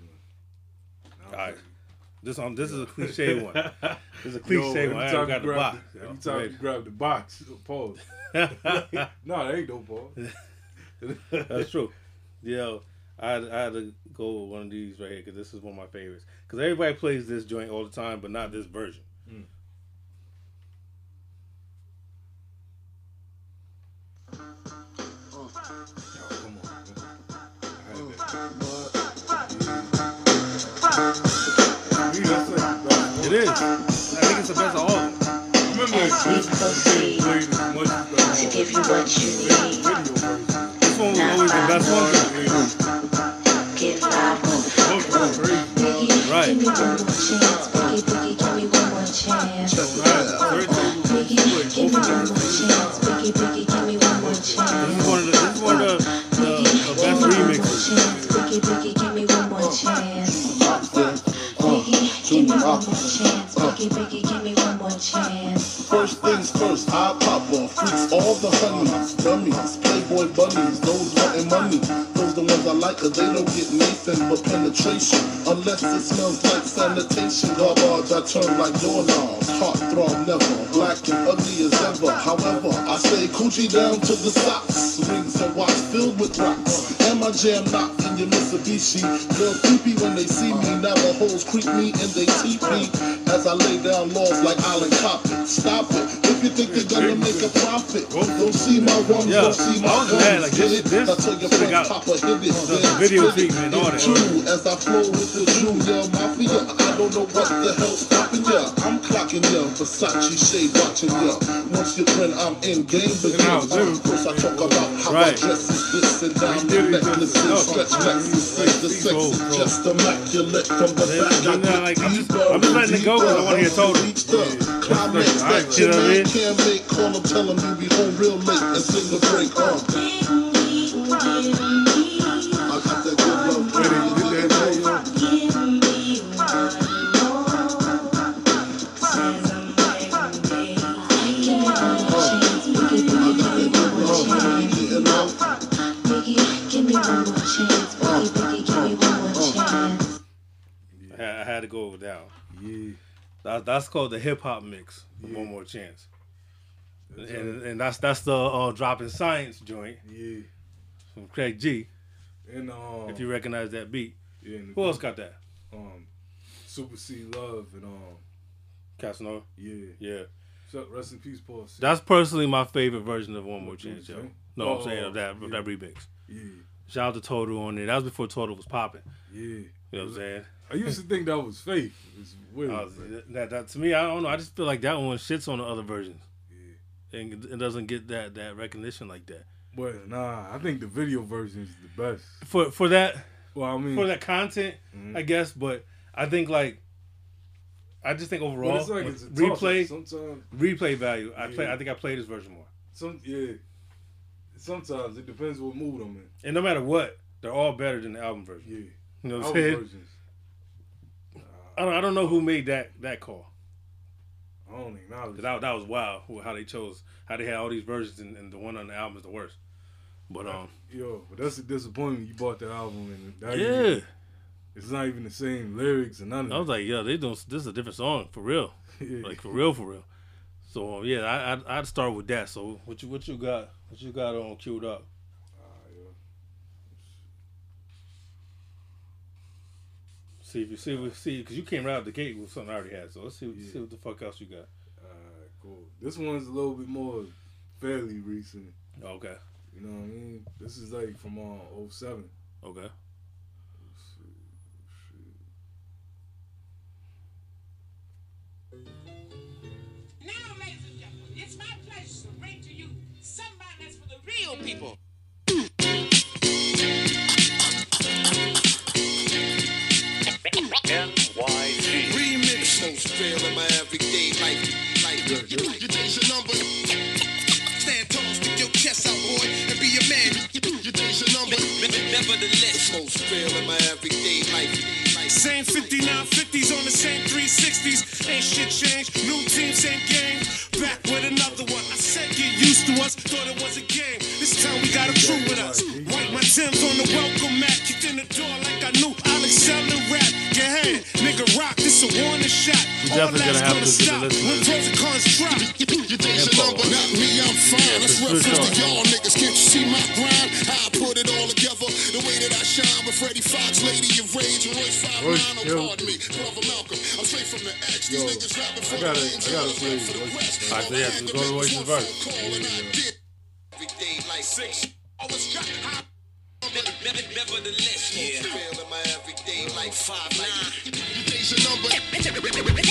Now, All right. This on this is a cliche one. This is a cliche every one. I got you the grab box. the- every time you grab the box, pause. no, that ain't no pause. That's true. Yo, I I had to go with one of these right here because this is one of my favorites. Because everybody plays this joint all the time, but not this version. It is. I think it's the best of all of them. one. Remember, this played as much to give you what you need. This one was always the best one. Give life one. Both were crazy. Biggie, Right. give me one more chance. Biggie, biggie, give me one more chance. Biggie, give me one more chance. Biggie, biggie, give me one more This chance. is one of the, this is one of the, the, the best remixes. Biggie, Biggie, give me one more chance. Give me one more chance. Biggie, Biggie, give me one more chance. First things first, I pop off, freaks all the honeys, dummies, playboy bunnies, those wanting money. Like, cause they don't get Nathan but penetration. Unless it smells like sanitation. Garbage, I turn like doorknobs. Heart throb never, black and ugly as ever. However, I stay coochie down to the socks. Rings and watch filled with rocks. And my jam knocked in your Mitsubishi. Girl creepy when they see me. Navajos creep me and they teepee. As I lay down laws like Island Coppin. Stop it. If you think they're gonna make a profit, don't see my one, Yeah, don't see my I was mad, guns, like, this- get it? this I tell your friend, Papa hit it, the video spit it. treatment, all that. It's true, as I flow with the junior mafia, I don't know what the hell's stopping ya. I'm clocking ya, Versace shade watching ya. Once you grin, I'm in game now, begins. dude. First I talk about how Right. I dress is this and did diamond it, necklaces, no, stretch no, necklaces, the sex bro, is bro. just immaculate from the Then- back. I then, get like, I'm just- deeper I'm just letting it go 'cause I wanna hear total. Reach the climax Yeah. that You your know what I man mean? can't make. Call him, tell him you be home real late and sing the break. Uh. Had, to go one. Yeah. That, that's called the hip hop mix. Yeah. One more chance. And, and that's that's the uh, dropping science joint Yeah. from Craig G. And um, If you recognize that beat, yeah, who else got that? um, Super C Love and um, Casanova. yeah. Yeah, So, rest in peace, Paul. That's personally my favorite version of One More Chance, yo. saying? No, I'm Oh, saying of that of yeah. that remix. Yeah. Shout out to Total on there. That was before Total was popping. Yeah. You know what I'm saying? I used to think that was fake. It's weird. Was- but- that, that to me, I don't know. I just feel like that one shits on the other versions, yeah. and it doesn't get that that recognition like that. But nah, I think the video version is the best. For for that Well, I mean, for that content, Mhm. I guess. But I think like, I just think overall, like replay. Sometimes, replay value. I play. I think I play this version more. some yeah. Sometimes it depends what mood I'm in. And no matter what, they're all better than the album version. Yeah. You know what I'm saying? versions. I don't, I don't know who made that that call. I don't acknowledge. That, that was wild. How they chose, how they had all these versions, and, and the one on the album is the worst. But um, Yo, but that's a disappointment. You bought the album and that yeah, it's not even the same lyrics and none. I was like, yeah, they don't. this is a different song for real. Yeah. like for real, for real. So um, yeah, I I'd, I'd start with that. So what you what you got? What you got on queued up? Ah, yeah. See if you see we see because you came right out the gate with something I already had. So let's see Yeah. see what the fuck else you got. Alright, cool. This one's a little bit more fairly recent. Okay, You know what I mean? This is like from uh, 07. okay. Let's see. Now, ladies and gentlemen, it's my pleasure to bring to you somebody that's for the real people. Real in my everyday life. Like, your days are numbered. Stand tall, stick your chest out, boy, and be a man. Your days are numbered. Nevertheless, most real in my everyday life. Same 59 50s on the same 360s. Ain't shit changed. New team, same game. Back with another one. I said get used to us. Thought it stop when listeners pros and cons drop. Your days are Info. numbered. Not me, I'm fine. Yeah, That's reference to y'all niggas. Can't you see my grind? How I put it all together. The way that I shine with Freddie Fox, Lady of Rage, and Royce 5 Royce, oh, yo. pardon me. Brother Malcolm. I'm straight from the X. These Yo, niggas rapping I for gotta- the. I gotta and play for the All right, so yeah, so go to Royce's verse. Call and I did. Every day like six. Always got high. Nevertheless, yeah. Feel my everyday like five nine. Your days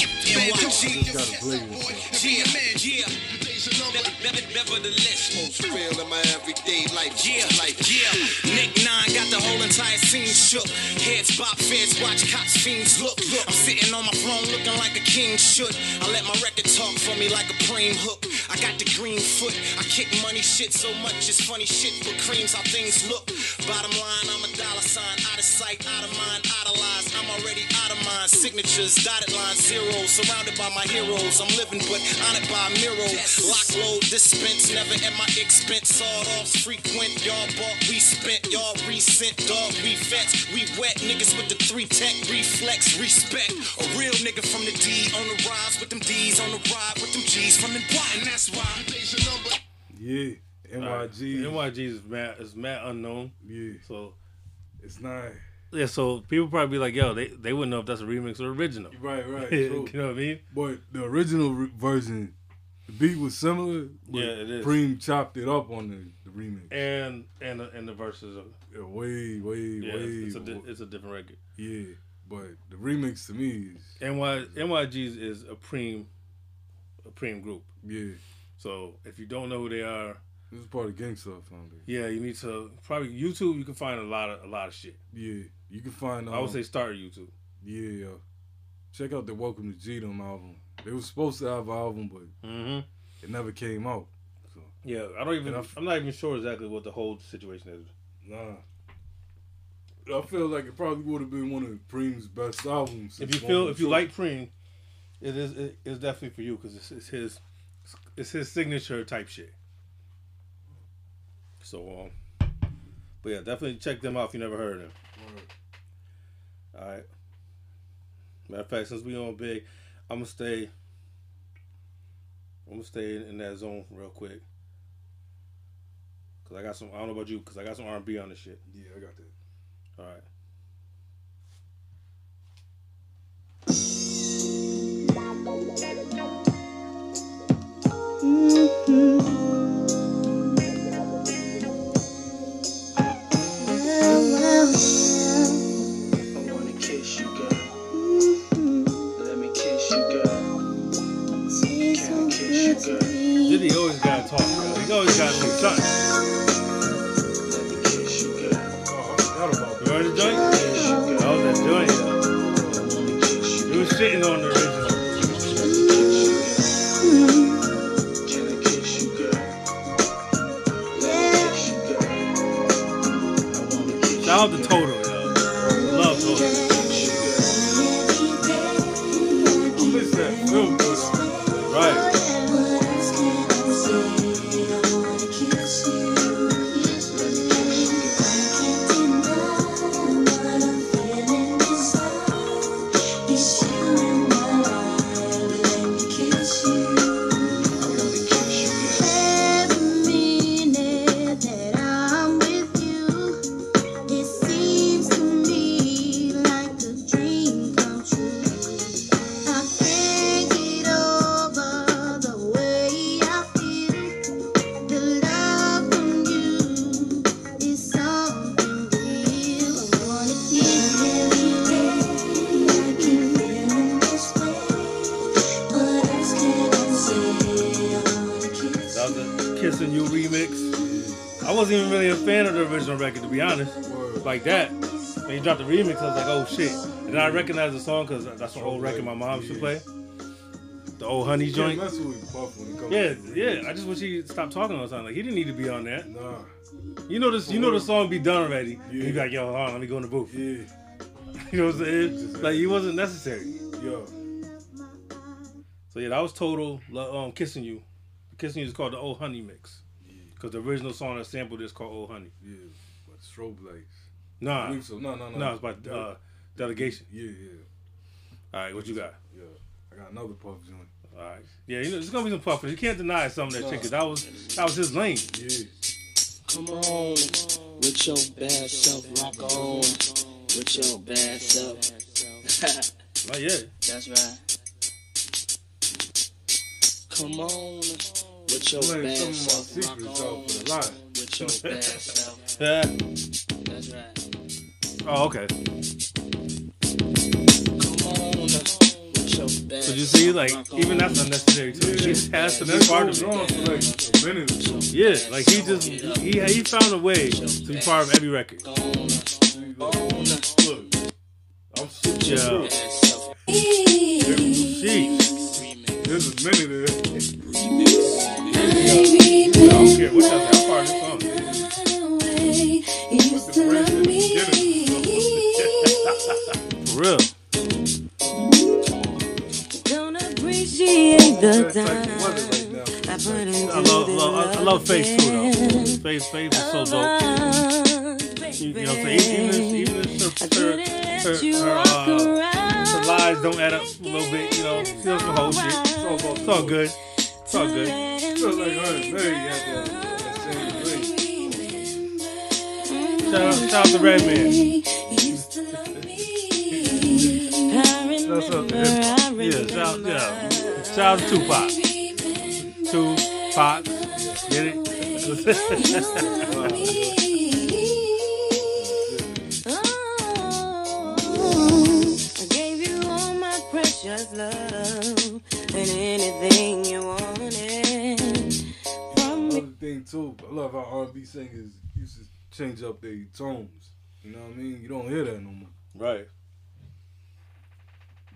are gotta play this. Yeah, man, yeah. Your days are numbered. Nevertheless, most real in my everyday life. Yeah, like yeah. Nick Nine got the whole entire scene shook. Heads bop, feds watch, cops, fiends look. I'm sitting on my throne looking like a king should. I let my record talk for me like a preem hook. I got the green foot. I kick money shit so much it's funny shit with creams how things look. Bottom line, I'm a dollar sign, out of sight, out of mind, idolized. I'm already out of mind. Signatures, dotted line, zeros, surrounded by my heroes. I'm living but honored by Miro. Lock load, dispense, never at my expense. Sawed offs frequent, y'all bought, we spent, y'all recent, dog, we vets, we wet niggas with the three tech reflex, respect. A real nigga from the D on the rise with them D's on the ride with them G's from the Y, and that's why. Yeah. NYG. NYG is mad is mad unknown. Yeah. So It's not. Yeah, so people probably be like, yo, they they wouldn't know if that's a remix or original. Right, right. you know what I mean? But the original re- version, the beat was similar. but Yeah, it is. Preem chopped it up on the, the remix. And and the, and the verses, of, Yeah, way, way, yeah, way. it's, a di- it's a different record. yeah, but the remix to me is NY NYG's is a preem a preem group. yeah. So if you don't know who they are, This is part of Gang Starr Foundation. yeah, you need to probably YouTube. You can find a lot of a lot of shit. Yeah, you can find. Um, I would say start YouTube. yeah. Check out the Welcome to G-Dom album. They were supposed to have an album, but Mm-hmm. it never came out. So Yeah, I don't even. I've- I'm not even sure exactly what the whole situation is. nah. I feel like it probably would have been one of Preem's best albums. If you feel if you like Preem, it is it is definitely for you because it's, it's his it's his signature type shit. So um, But yeah, definitely check them out if you never heard of them. All right. Matter of fact, since we on big, I'm gonna stay. I'm gonna stay in, in that zone real quick. Cause I got some. I don't know about you. Cause I got some R&B on this shit. Yeah, I got that. All right. I mm-hmm. Diddy always gotta talk, bro. He always gotta say something. And I recognize the song because that's an old record my mom used to play. The old Honey joint. with Puff when it comes Yeah, yeah. I just wish he stopped talking all the time. Like he didn't need to be on that. Nah. You know this. You know the song be done already. Yeah. he be like, yo, hold on, let me go in the booth. Yeah. You know what I'm saying? Like he wasn't necessary. Yo. So yeah, that was total. Um, kissing you. Kissing you is called the Old Honey mix. Because the original song that sampled is called Old Honey. Yeah. But strobe lights. I Nah, believe so. No, no, no. no, it's by uh, delegation. Yeah, yeah. All right, what you got? Yeah. I got another Puff joint. All right, yeah, you know, there's gonna be some puffers. You can't deny some of that shit 'cause that was that was his lane. Yeah. Come on, with your bad self, rock on, with your bad self. Like yeah, That's right. Come on, with your I'm bad some of my self, rock secrets out on, for the line. with your bad self. yeah. That's right. Oh, okay. Come on, with your So you see, like even that's unnecessary too. She just has to be That part of goes it. for like a minute. Yeah, like he just he he found a way to be part of every record. On, on, Look. I'm Yeah. sure. Sheesh. There's a minute there. I don't care what y'all say. I'm part of this song. For real. Appreciate the That's like the weather right now. time I put into I love, love I, love Face too though. Face Face is so dope. You, you know Even even if her, her, her, uh, her lies don't add up a little bit, you know. She does some whole shit. It's all, it's all good. It's all good. Feels like her and Mary got that, that same way. Shout out, shout out to Redman. Shout out to him. Yeah, shout, yeah. Shout out to Tupac. Tupac. Get it? I gave you all my precious love and anything you wanted from me. Another thing too, I love how R&B singers used to change up their tones. You know what I mean? You don't hear that no more. Right.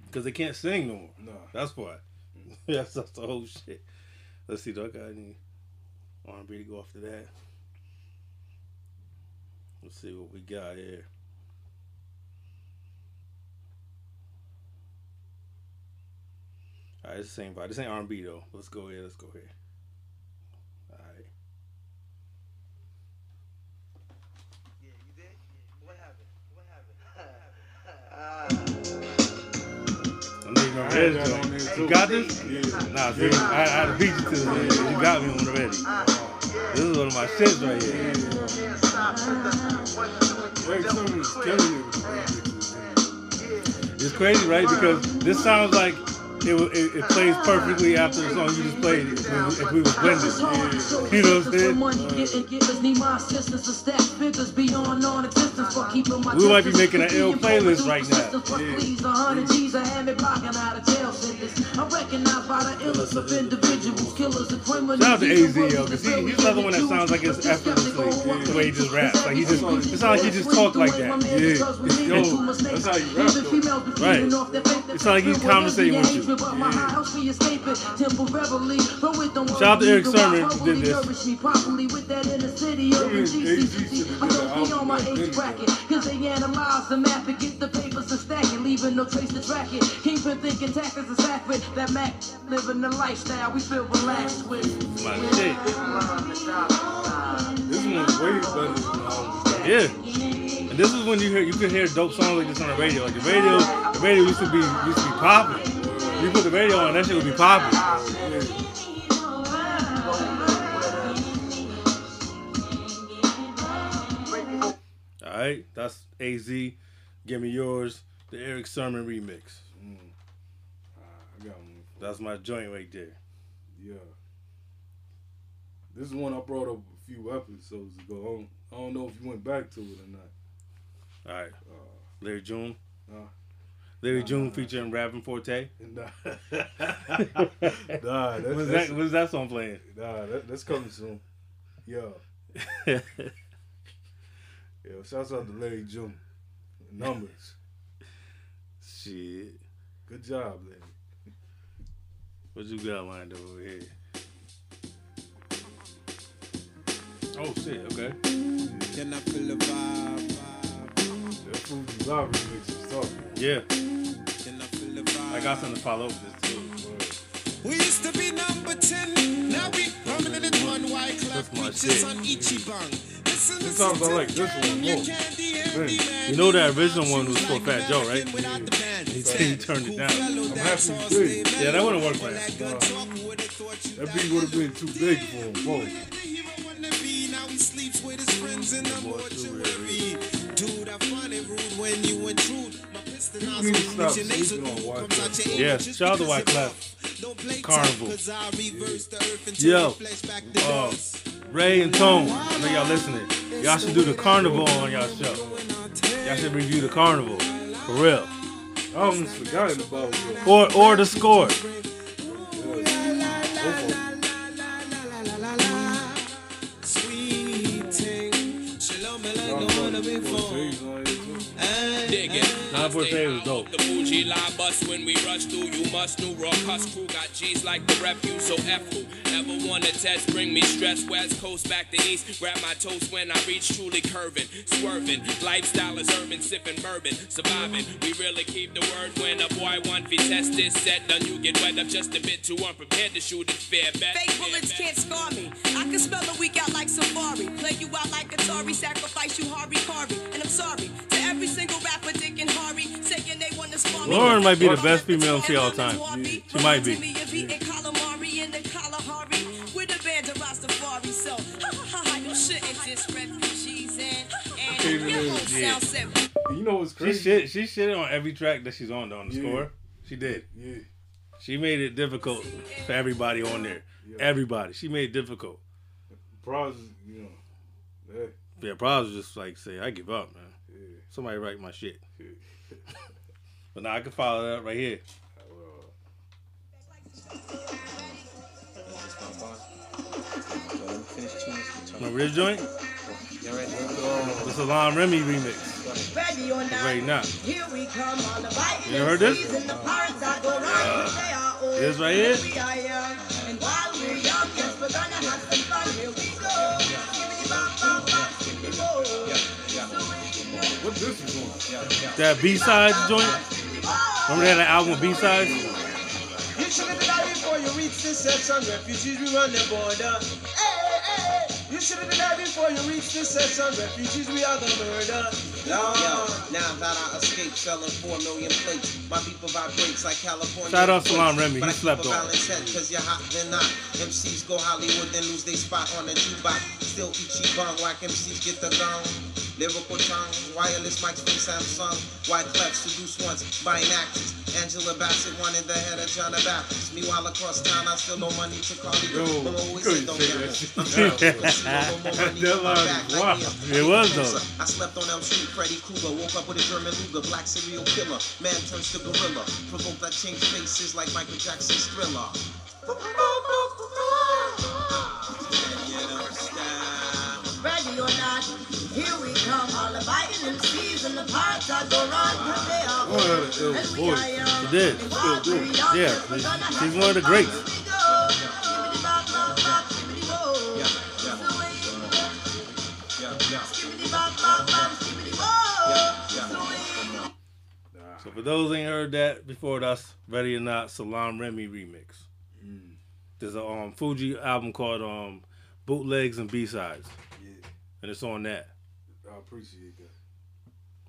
Because they can't sing no more. Nah. That's why. that's, that's the whole shit. Let's see, do I got any R&B to go after that? Let's see what we got here. Alright, it's the same vibe. This ain't R&B though. Let's go here. Let's go here. Alright. Yeah, you did. What happened? What happened? What. Ah on there, too. You got this? Yeah. Nah, see, I, I had to beat you to this. man. You got me on already. This is one of my shits right here. Erick Sermon is killing it with the remixes. It's crazy, right? Because this sounds like it, it, it plays perfectly after the song you just played if we, if we was blended. You know what I'm saying? Money getting givers need my assistance to stack figures beyond non-existence for keeping my We might be making an ill playlist right now. Fuck please, a hundred G's I had me blocking out of jail sentence. I'm recognized by the illest of individuals, killers and criminals. Shout out to AZ, yo, because he, he's another one that sounds like it's effortlessly the way he just raps. Like he just, it sounds like he just talk like that. Yeah. Yo, that's how you rap, though. Right. It sounds like he's conversating with you. Shout out to Erick Sermon who did this. I'm gonna be on my age bracket, cause they analyze the map and get the papers and stack it, leaving no trace to track it. Kingpin thinking taxes is accurate, that Mac living the lifestyle we feel relaxed with. My shit. This one's way better than all the Yeah. And this is when you hear you could hear dope songs like this on the radio. Like the radio, the radio used to be used to be popping. You put the radio on, that shit would be popping. All right, that's Az. Give me yours, the Erick Sermon remix. I got one. That's my joint right there. Yeah. This is one I brought up a few episodes ago. I don't, I don't know if you went back to it or not. All right, uh, Larry June. Nah. Larry June featuring Rappin' 4-Tay. Nah. nah, that, When's that's, that, when's that song playing? Nah, that, that's coming soon. Yo. Yo, shouts out to Larry June. Numbers. Shit. Good job, Larry. What you got lined up over here? Oh shit, okay. Can I feel the vibe? That Fu-Gee-La remix tough. Yeah. I feel the vibe? I got something to follow up with this too. We used to be number 10. Now we permanent at one white club. That's my Beaches shit. on Ichiban. Listen to I like this one more. You know that original one was for Fat Joe, right? He, he turned it down. I'm happy did. Yeah, that wouldn't work for him. That beat would have been too big for him. Whoa. Now he sleeps with his friends in the mortuary. Dude, I find it rude when you intrude. My pistol People need to stop sleeping on Wyclef. Yeah, shout out to Wyclef. Carnival. Yo, uh, Ray and Tone, I know y'all listening. Y'all should do the carnival on y'all show. Y'all should review the carnival. For real. I almost forgotten about it. Or or the score. Dig it. Nine Point Eight was dope. The Fuji line bus when we rush through. You must know raw cuss crew got G's like the refuse. So F who ever wanna test, bring me stress. West coast back to east. Grab my toast when I reach truly curving, swerving. Lifestyle is urban, sipping bourbon, surviving. We really keep the word when a boy want to test this set. Done you get wet up just a bit too unprepared to shoot it fair bet. Fake bullets can't scar me. I can spell a week out like Safari. Play you out like Atari, sacrifice you Harvey Carvey. And I'm sorry to every single rapper, Dick and Harry, saying they want to spar me. Lauryn might be the best female MC all time. She might be. Yeah. You know what's crazy? She crazy? shit she shit on every track that she's on though, on the Yeah. score. She did. Yeah. She made it difficult for everybody on there. Everybody. She made it difficult. Pros, you know. Yeah. Yeah, probably was just like say, I give up, man. Yeah. Somebody write my shit. but now I can follow that right here. Remember this joint? This is Lon Remy remix. Ready or not, Right now. here we come on the bike. You heard this? Season, the pirates that go round, they are old. This right here? What this is on? That B side joint? Remember they had an album with B sides? You should have died before you reach this section. Refugees, we run the border. Hey, hey, hey. You should have died before you reach this section. Refugees, we are the murder. Yo, now that I escaped tape selling four million plates. My people vibrates like California. Shout out Salam earthquakes. Remy, But he I keep slept a on. balanced head cause you're hot than not. MCs go Hollywood then lose their spot on the jukebox. Still Ichiban, whack MCs get the gun. Lyrical tongue, wireless mics from Samsung. White clef seduce once, buying actors. Angela Bassett wanted the head of John the Baptist. Meanwhile across town, I still no money to call you. Yo, Mama always couldn't said don't say gamble. that shit. I'm trying to push you, no more money That in my line back is like wild. me a It was, though. I slept on Elm Street, Freddy Krueger. Woke up with a German Luger, black serial killer. Man turns to gorilla. Provoked, I change faces like Michael Jackson's thriller. Ready or not, here we come. All the biting and season, the parts are go wrong, cause they are Boy, had an ill And we voice. are young. He did. Still do. Yeah, he's one of the greats. So for those ain't heard that before, that's Ready or Not Salaam Remi remix. Mm. There's a um, Fugee album called um, Bootlegs and B Sides, Yeah, and it's on that. I appreciate that.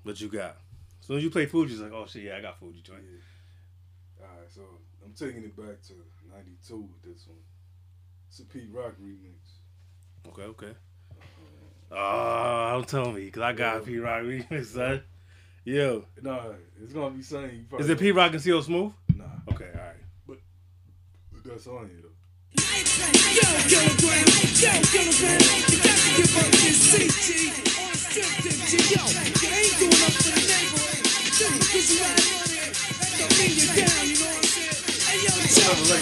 What you got? As soon as you play Fugee, it's like, oh shit, yeah, I got Fugee joint. All right, so I'm taking it back to '92 with this one. It's a Pete Rock remix. Okay, okay. Oh, don't tell me, cause I got Yeah. Pete Rock remix, son. Yo, Nah, it's gonna be something. You is it Pete Rock and CL Smooth? Nah, Okay, all right. but that's on here though. Yo, kilogram, yo, kilogram, you got to give up this CG on scripted G. Yo, you ain't doing up for the neighborhood. Just because you riding on it, that don't mean you're down, you know what I'm saying? Hey, yo, yo,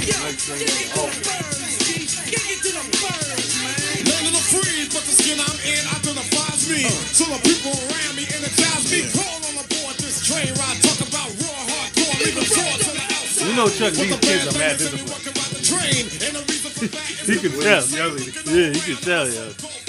get it to the birds, G. Get it to the birds, man. Land of the free, but the skin I'm in identifies me. So the people around me energize me. Crawl on aboard this train ride. Talk about raw hardcore, leaving raw to the outside. You know Chuck With D's the kids are mad members and we disciplined. working train. And the reason for that is He can tell. Yeah, he can tell, yo.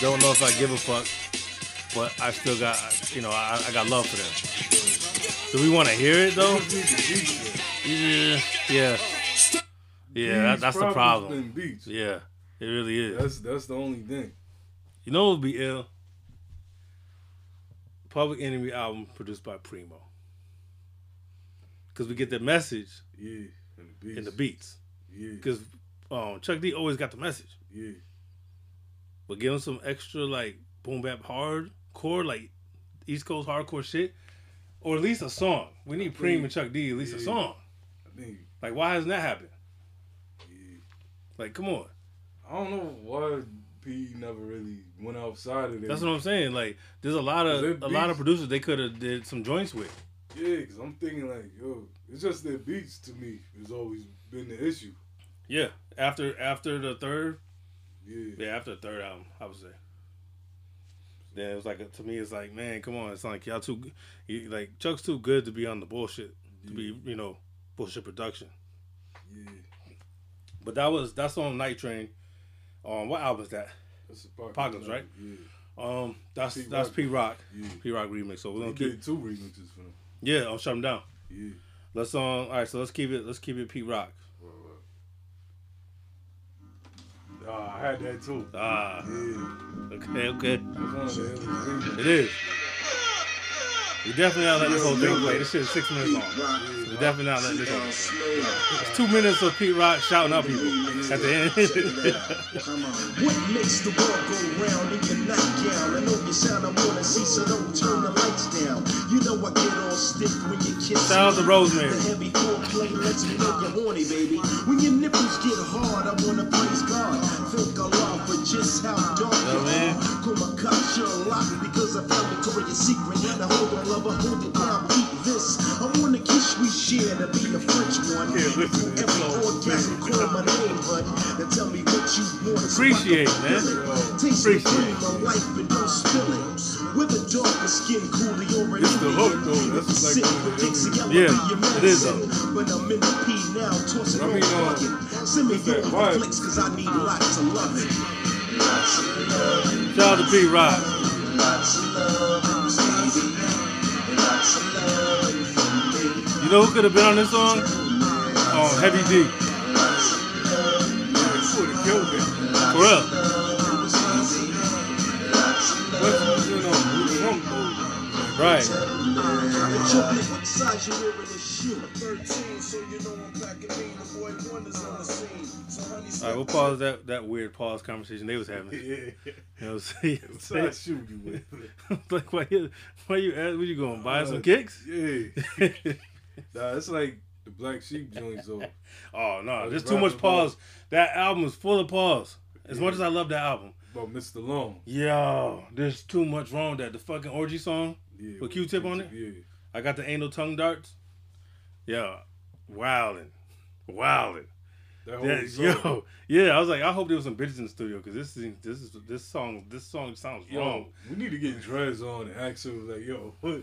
Don't know if I give a fuck, but I still got, you know, I, I got love for them. Do we want to hear it though? Yeah, yeah, yeah. That, that's the problem. Yeah, it really is. That's that's the only thing. You know it would be ill? Public Enemy album produced by Primo. Because we get the message Yeah, and the beats. in the beats. Yeah, Because um, Chuck D always got the message. yeah, But give him some extra, like, boom bap hardcore, like East Coast hardcore shit. Or at least a song. We need Preem and Chuck D at least a song. I think. Like, why hasn't that happened? Yeah. Like, come on. I don't know why P never really went outside of that. That's what I'm saying. Like, there's a lot of a lot of producers they could have did some joints with. Yeah, because I'm thinking like, yo, it's just their beats to me has always been the issue. Yeah. After after the third Yeah, Yeah, after the third album, I would say. Then it was like to me, it's like, man, come on, it's like y'all too, you, like Chuck's too good to be on the bullshit, to be you know bullshit production. yeah. But that was that's on Night Train. Um, what album is that? That's Apocalypse, right? Yeah, Um, that's P. that's. Pete Rock, yeah. Pete Rock remix. So we're gonna keep, two remixes for them. yeah, I'll shut him down. Yeah. Let's um, all right, so let's keep it, let's keep it Pete Rock. Well, well. Ah, I had that too. Ah, Yeah, okay, okay, that's one of the illest remixes. it is. We definitely not letting this whole thing play. This shit is six minutes long. We definitely not letting this whole thing play. It's two minutes of Pete Rock shouting out people at the end. What makes the world go round in your nightgown? I know you sound I Shout out to. Rosemary. The heavy foreplay lets me know you're horny, baby. When your nipples get hard, I wanna praise God. Thank Allah for just how dark you are. Call my cock Sherlock because I found Victoria's Secret. Now hold on, lover, hold it down, eat this. I we share to be a French one. Yeah, listen to this flow. call my name, hun. Now tell me what you want. so I can Appreciate, man. Taste the Appreciate. cream of life and don't spill it. With a darker skin, coolie already. It's the hook, though. That's like of the Dixie Yeah, it is, medicine. When I'm in the P now, tossing I mean, on uh, bucket. Send me your flicks, cause I need lots of loving. Shout out to Pete Rock. You know who could have been on this song? Oh, Heavy D. would have killed it. For real. But you know, Blue Funk, though. Right. Chocolate, what size you wearing this shoe? 13, so you know I'm back in. The boy Wonder's on the scene. So honey, All right, we'll pause that that weird pause conversation they was having. Yeah. You know what I'm saying? What shoe you wear? like, why you, why you, where you going, buy some Uh, kicks? Yeah. Nah, it's like the Black Sheep joints, though. Oh, no, there's too much pause. That album is full of pause. As much as I love that album. About Mr. Long. Yo, there's too much wrong with that. The fucking orgy song Yeah, with Q-Tip on it. Yeah. I got the anal tongue darts. Yeah, wildin', wildin'. That whole Yeah, song. yo, yeah. I was like, I hope there was some bitches in the studio because this is this is this song this song sounds Yo, wrong. we need to get Dres on and ask him, like, yo, what?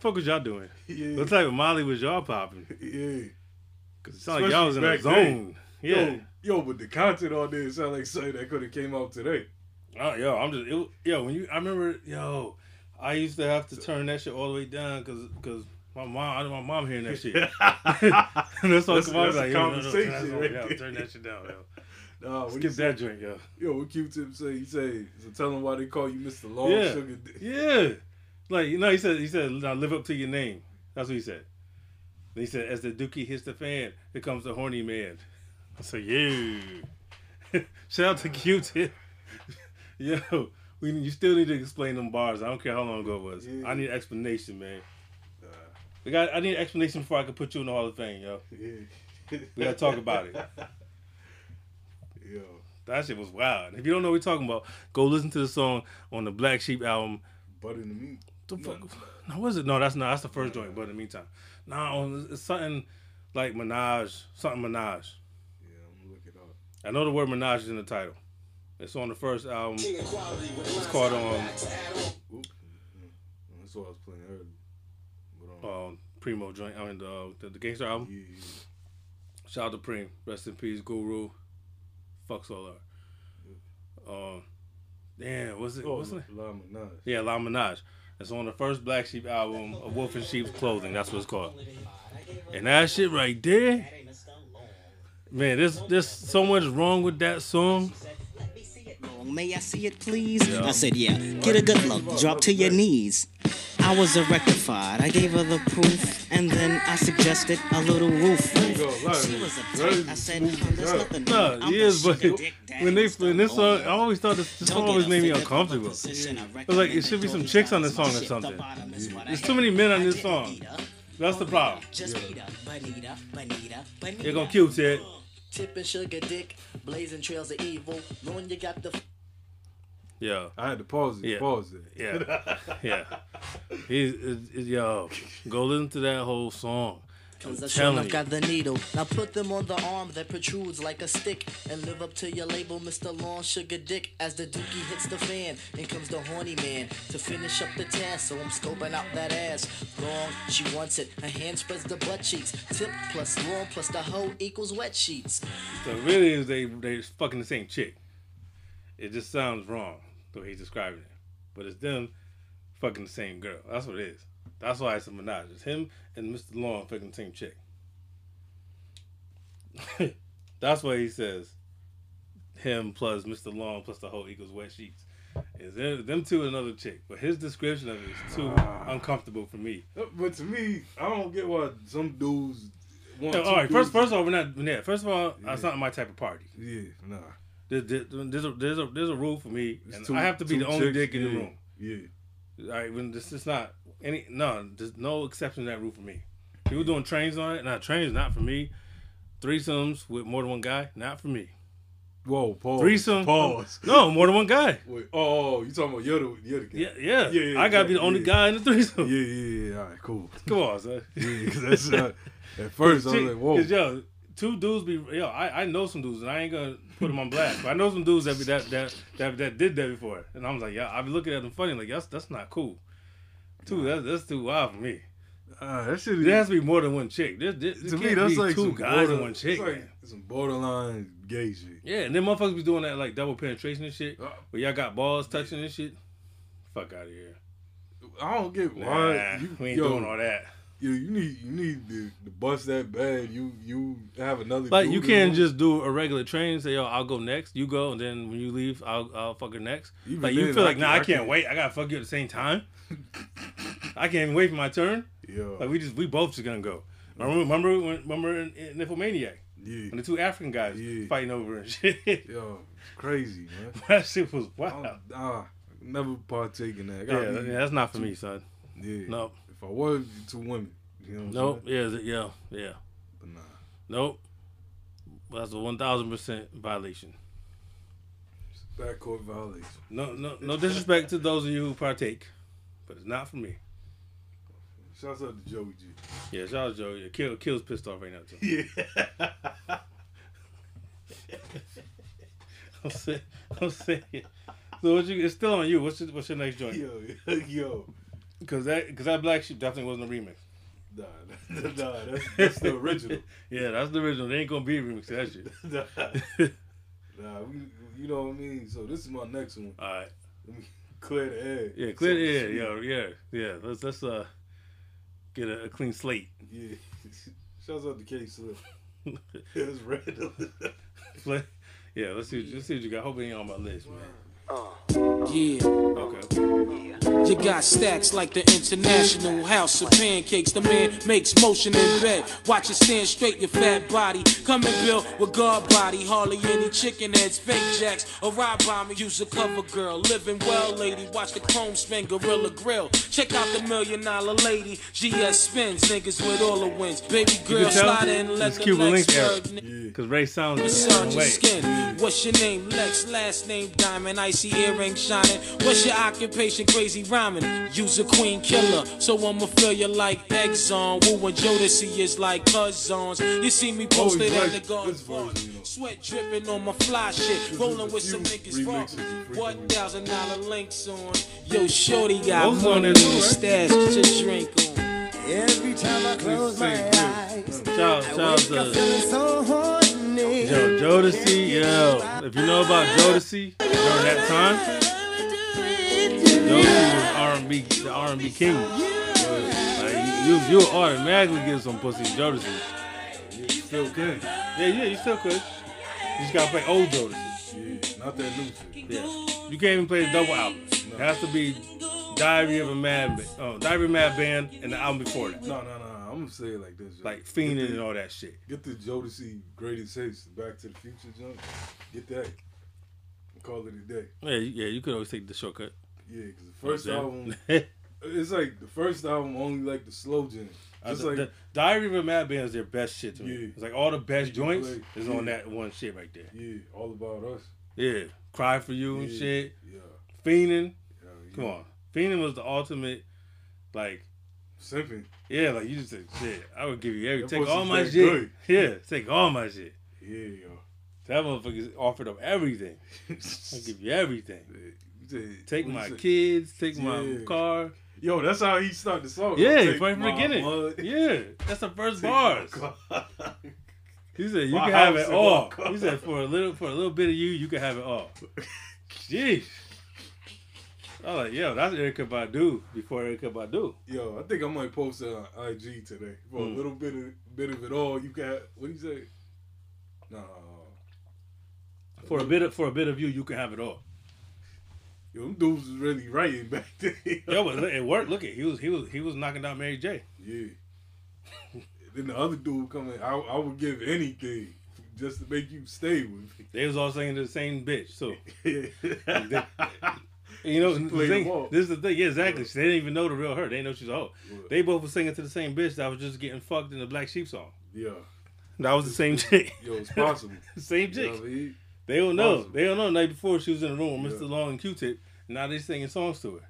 Fuck was y'all doing? Yeah. What type of Molly was y'all popping? Yeah. Cause it sounded like y'all was in a zone. then. Yeah. Yo, yo, but the content on there sound like something that could have came out today. Oh, yo, I'm just it, yo. When you, I remember, yo, I used to have to turn that shit all the way down because because my mom, I didn't want my mom hearing that shit. and that's all That's- that's like, yo, no, no, turn, that conversation right there. turn that shit down, yo. Nah, Skip he that drink, yo. Yo, what Q-Tip say? He say, so tell them why they call you Mr. Long yeah, Sugar. Dick. yeah. Like you know, he said he said now live up to your name. That's what he said. Then he said, as the dookie hits the fan, here comes the horny man. I said, yeah. Shout out to Q-Tip. Yo, we you still need to explain them bars. I don't care how long ago it was. I need an explanation, man. We got. I need an explanation before I can put you in the Hall of Fame, yo. Yeah. We gotta talk about it. Yo. That shit was wild. If you don't know what we're talking about, go listen to the song on the Black Sheep album. Butter in the meat. The fuck? No, was it? No, that's not. That's the first joint. But in the meantime, no, it's something like Menage, something Menage. Yeah, I'm gonna look it up. I know the word Menage is in the title. It's on the first album. It's called um, Oop. That's what I was playing earlier. But, um, um Primo joint. I mean the the, the Gang Starr album. yeah, yeah. Shout out to Preem. Rest in peace, Guru. Fuck Solar. Um, damn, what's it? Oh, what's it? La Menage. Yeah, La Menage. It's on the first Black Sheep album of Wolf in Sheep's Clothing. That's what it's called. And that shit right there, man, there's there's so much wrong with that song. May I see it, please? Yeah. I said, yeah. Get a good look. Drop to your knees. I was a rectified. I gave her the proof, and then I suggested a little roof. She was a uptight. I said, oh, there's nothing. No, he the is, but when they when this song, I always thought this, this song always made me uncomfortable. It was like it should be some chicks on this song or something. There's too many men on this song. That's the problem. You're gonna cute it. Tipping sugar dick, blazing trails of evil. Knowing you got the Yeah. I had to pause it. Yeah. Pause it. Yeah. yeah. He's it- it- yo, go listen to that whole song. I'm Cause I sure telling got the needle. Now put them on the arm that protrudes like a stick. And live up to your label, Mr. Long Sugar Dick. As the dookie hits the fan, in comes the horny man to finish up the task. So I'm scoping out that ass. Long, she wants it. Her hand spreads the butt cheeks. Tip plus long plus the hoe equals wet sheets. So really, is they they fucking the same chick. It just sounds wrong the way he's describing it, but it's them fucking the same girl. That's what it is. That's why it's a menage. It's him and Mr. Long fucking the same chick. That's why he says him plus Mr. Long plus the whole equals wet sheets. Is them, them two another chick, but his description of it is too ah. uncomfortable for me. But to me, I don't get why some dudes want. Yeah, all right, first, dudes- first of all, we're not. Yeah, first of all, that's not my type of party. Yeah, nah. There, there- there's a there's a there's a rule for me, and I have to be the only chicks, dick in the room. Yeah. All right, when this is not any no, there's no exception to that rule for me. People doing trains on it, not trains, not for me. Threesomes with more than one guy, not for me. Whoa, pause. Threesome, Pause. No, more than one guy. Wait, oh, you talking about you're the, you're the guy. Yeah, yeah. I gotta be the only guy in the threesome. Yeah, yeah, yeah. All right, cool. Come on, son. Yeah, because that's not. At first, I was like, whoa. Cause yo, two dudes be yo. I, I know some dudes, and I ain't gonna put them on blast. But I know some dudes that be, that, that that that did that before, and I was like, yeah, I be looking at them funny, like that's that's not cool. Two, that's that's too wild for me. Uh, that shit. There has to be more than one chick. There, there, there to me, that's be like two guys border, and one chick. it's like man. some borderline gay shit. Yeah, and then motherfuckers be doing that like double penetration and shit. Uh, Where y'all got balls touching and shit. Fuck out of here. I don't get Nah, why you, we ain't yo, doing all that. Yo, you need you need to, to bust that bad. You you have another. Like you can't just do a regular train. Say, yo, I'll go next. You go, and then when you leave, I'll I'll fuck her next. Even like you feel I like, nah, can't- I I can't wait. I gotta fuck you at the same time. I can't even wait for my turn. Yo. Like we just we both just gonna go. Remember remember when remember in, in Nymphomaniac? Yeah. When the two African guys yeah. fighting over and shit. Yo, crazy, man. that shit was wild. Ah, never partake in that. I Yeah, gotta that- be yeah, that's not for two- me, son. Yeah. Nope. If I was two women, you know. What Nope. I'm saying? Yeah. is it- Yeah. Yeah. But nah. Nope. That's a one thousand percent violation. Backcourt violation. No, no, no disrespect to those of you who partake, but it's not for me. Shouts out to Joey G. Yeah, shout out Joe. Yeah, Kill, Kill's pissed off right now too. Yeah. I'm saying, I'm saying. So what you? It's still on you. What's your, what's your next joint? Yo, yo. Because that because that Black Sheep definitely wasn't a remix. Nah, nah, that's, that's the original. yeah, that's the original. They ain't gonna be a remix to that shit. nah, nah we, you know what I mean. So this is my next one. All right. Let me clear the air. Yeah, clear the So, air. Yeah, yeah, yeah. Let's let's uh get a, a clean slate. Yeah. Shouts out to K Slip. it was random. Play- yeah, let's see. Let's see what you got. Hope it ain't on my list, man. Oh, Yeah. Okay. You got stacks like the International House of Pancakes. The man makes motion in bed. Watch it stand straight, your fat body. Coming built with guard body. Hardly any chicken heads, fake jacks. Or ride by me, use a cover girl. Living well, lady. Watch the chrome spin, Gorilla Grill. Check out the million dollar lady. GS spins, niggas with all the wins. Baby You girl, can tell slide in, let it's the Cuban legs Link era. serve. Because Ray sounds a Massage your way. skin. What's your name? Lex. Last name Diamond. Icy earring shining. What's your occupation? Crazy rhyming. Use a queen killer. So I'ma feel you like Exxon. Woo and Jodeci is like cousins. You see me posted Always at the garden park. Sweat dripping on my fly shit. Rolling with some niggas raw. What thousand dollar links on? Yo, Shorty got Those on money in too, the right? stash. Get your drink on. Every time I close my eyes, Shout, shout wake up to feeling so horny. Yo, Jodeci, yo. If you know about Jodeci during that time, Was R&B, the R&B king. Like, you, you, automatically get some pussy to Jodeci. You still can. Yeah, yeah, you still could. You just gotta play old Jodeci. Yeah, not that new shit. Yeah. You can't even play the double album. It has to be Diary of a Mad oh, Diary of a Mad Band and the album before that. No, no, no. I'm gonna say it like this. yo. Like Fiending the- and all that shit. Get the Jodeci Greatest Hits, Back to the Future jump. Get that. And call it a day. Yeah, yeah, you could always take the shortcut. Yeah, because the first Yeah. album, it's like the first album only like the slow jam. Uh, Just like the Diary of a Mad Band is their best shit to me. Yeah. It's like all the best joints play- is yeah. on that one shit right there. yeah, all about us. Yeah, Cry for You and shit. Yeah, Fiending. yeah, Come on. Fiending was the ultimate, like, Simping. yeah, like you just said, shit, I would give you every, take all my shit. good. Yeah, take all my shit. Yeah, yo. That motherfucker offered up everything. I'll give you everything. Said- Take my kids, take my car. Yo, that's how he started the song. Yeah, from the beginning. mud, Yeah, that's the first take bars. He said you My can have it all. He said for a little for a little bit of you, you can have it all. Jeez. I was like, yo, that's Erykah Badu before Erykah Badu. Yo, I think I might post it on IG today for Hmm. a little bit of bit of it all. You got what do you say? No, For a bit of for a bit of you, you can have it all. Yo, them dudes was really writing back then. Yo, but it worked. Look at he was he was he was knocking down Mary J. Yeah. then the other dude coming, I, I would give anything just to make you stay with me. They was all singing to the same bitch. So you know, the thing- this is the thing. Yeah, exactly. They didn't even know the real her. They didn't know she's hoe. Yeah. They both were singing to the same bitch that was just getting fucked in the Black Sheep song. yeah. That was the same chick. Yo, it's possible. same You chick. know I mean? They don't know. Possible. They don't know. The night before she was in the room with Mr. Yeah. Long and Q-Tip. Now they singing songs to her.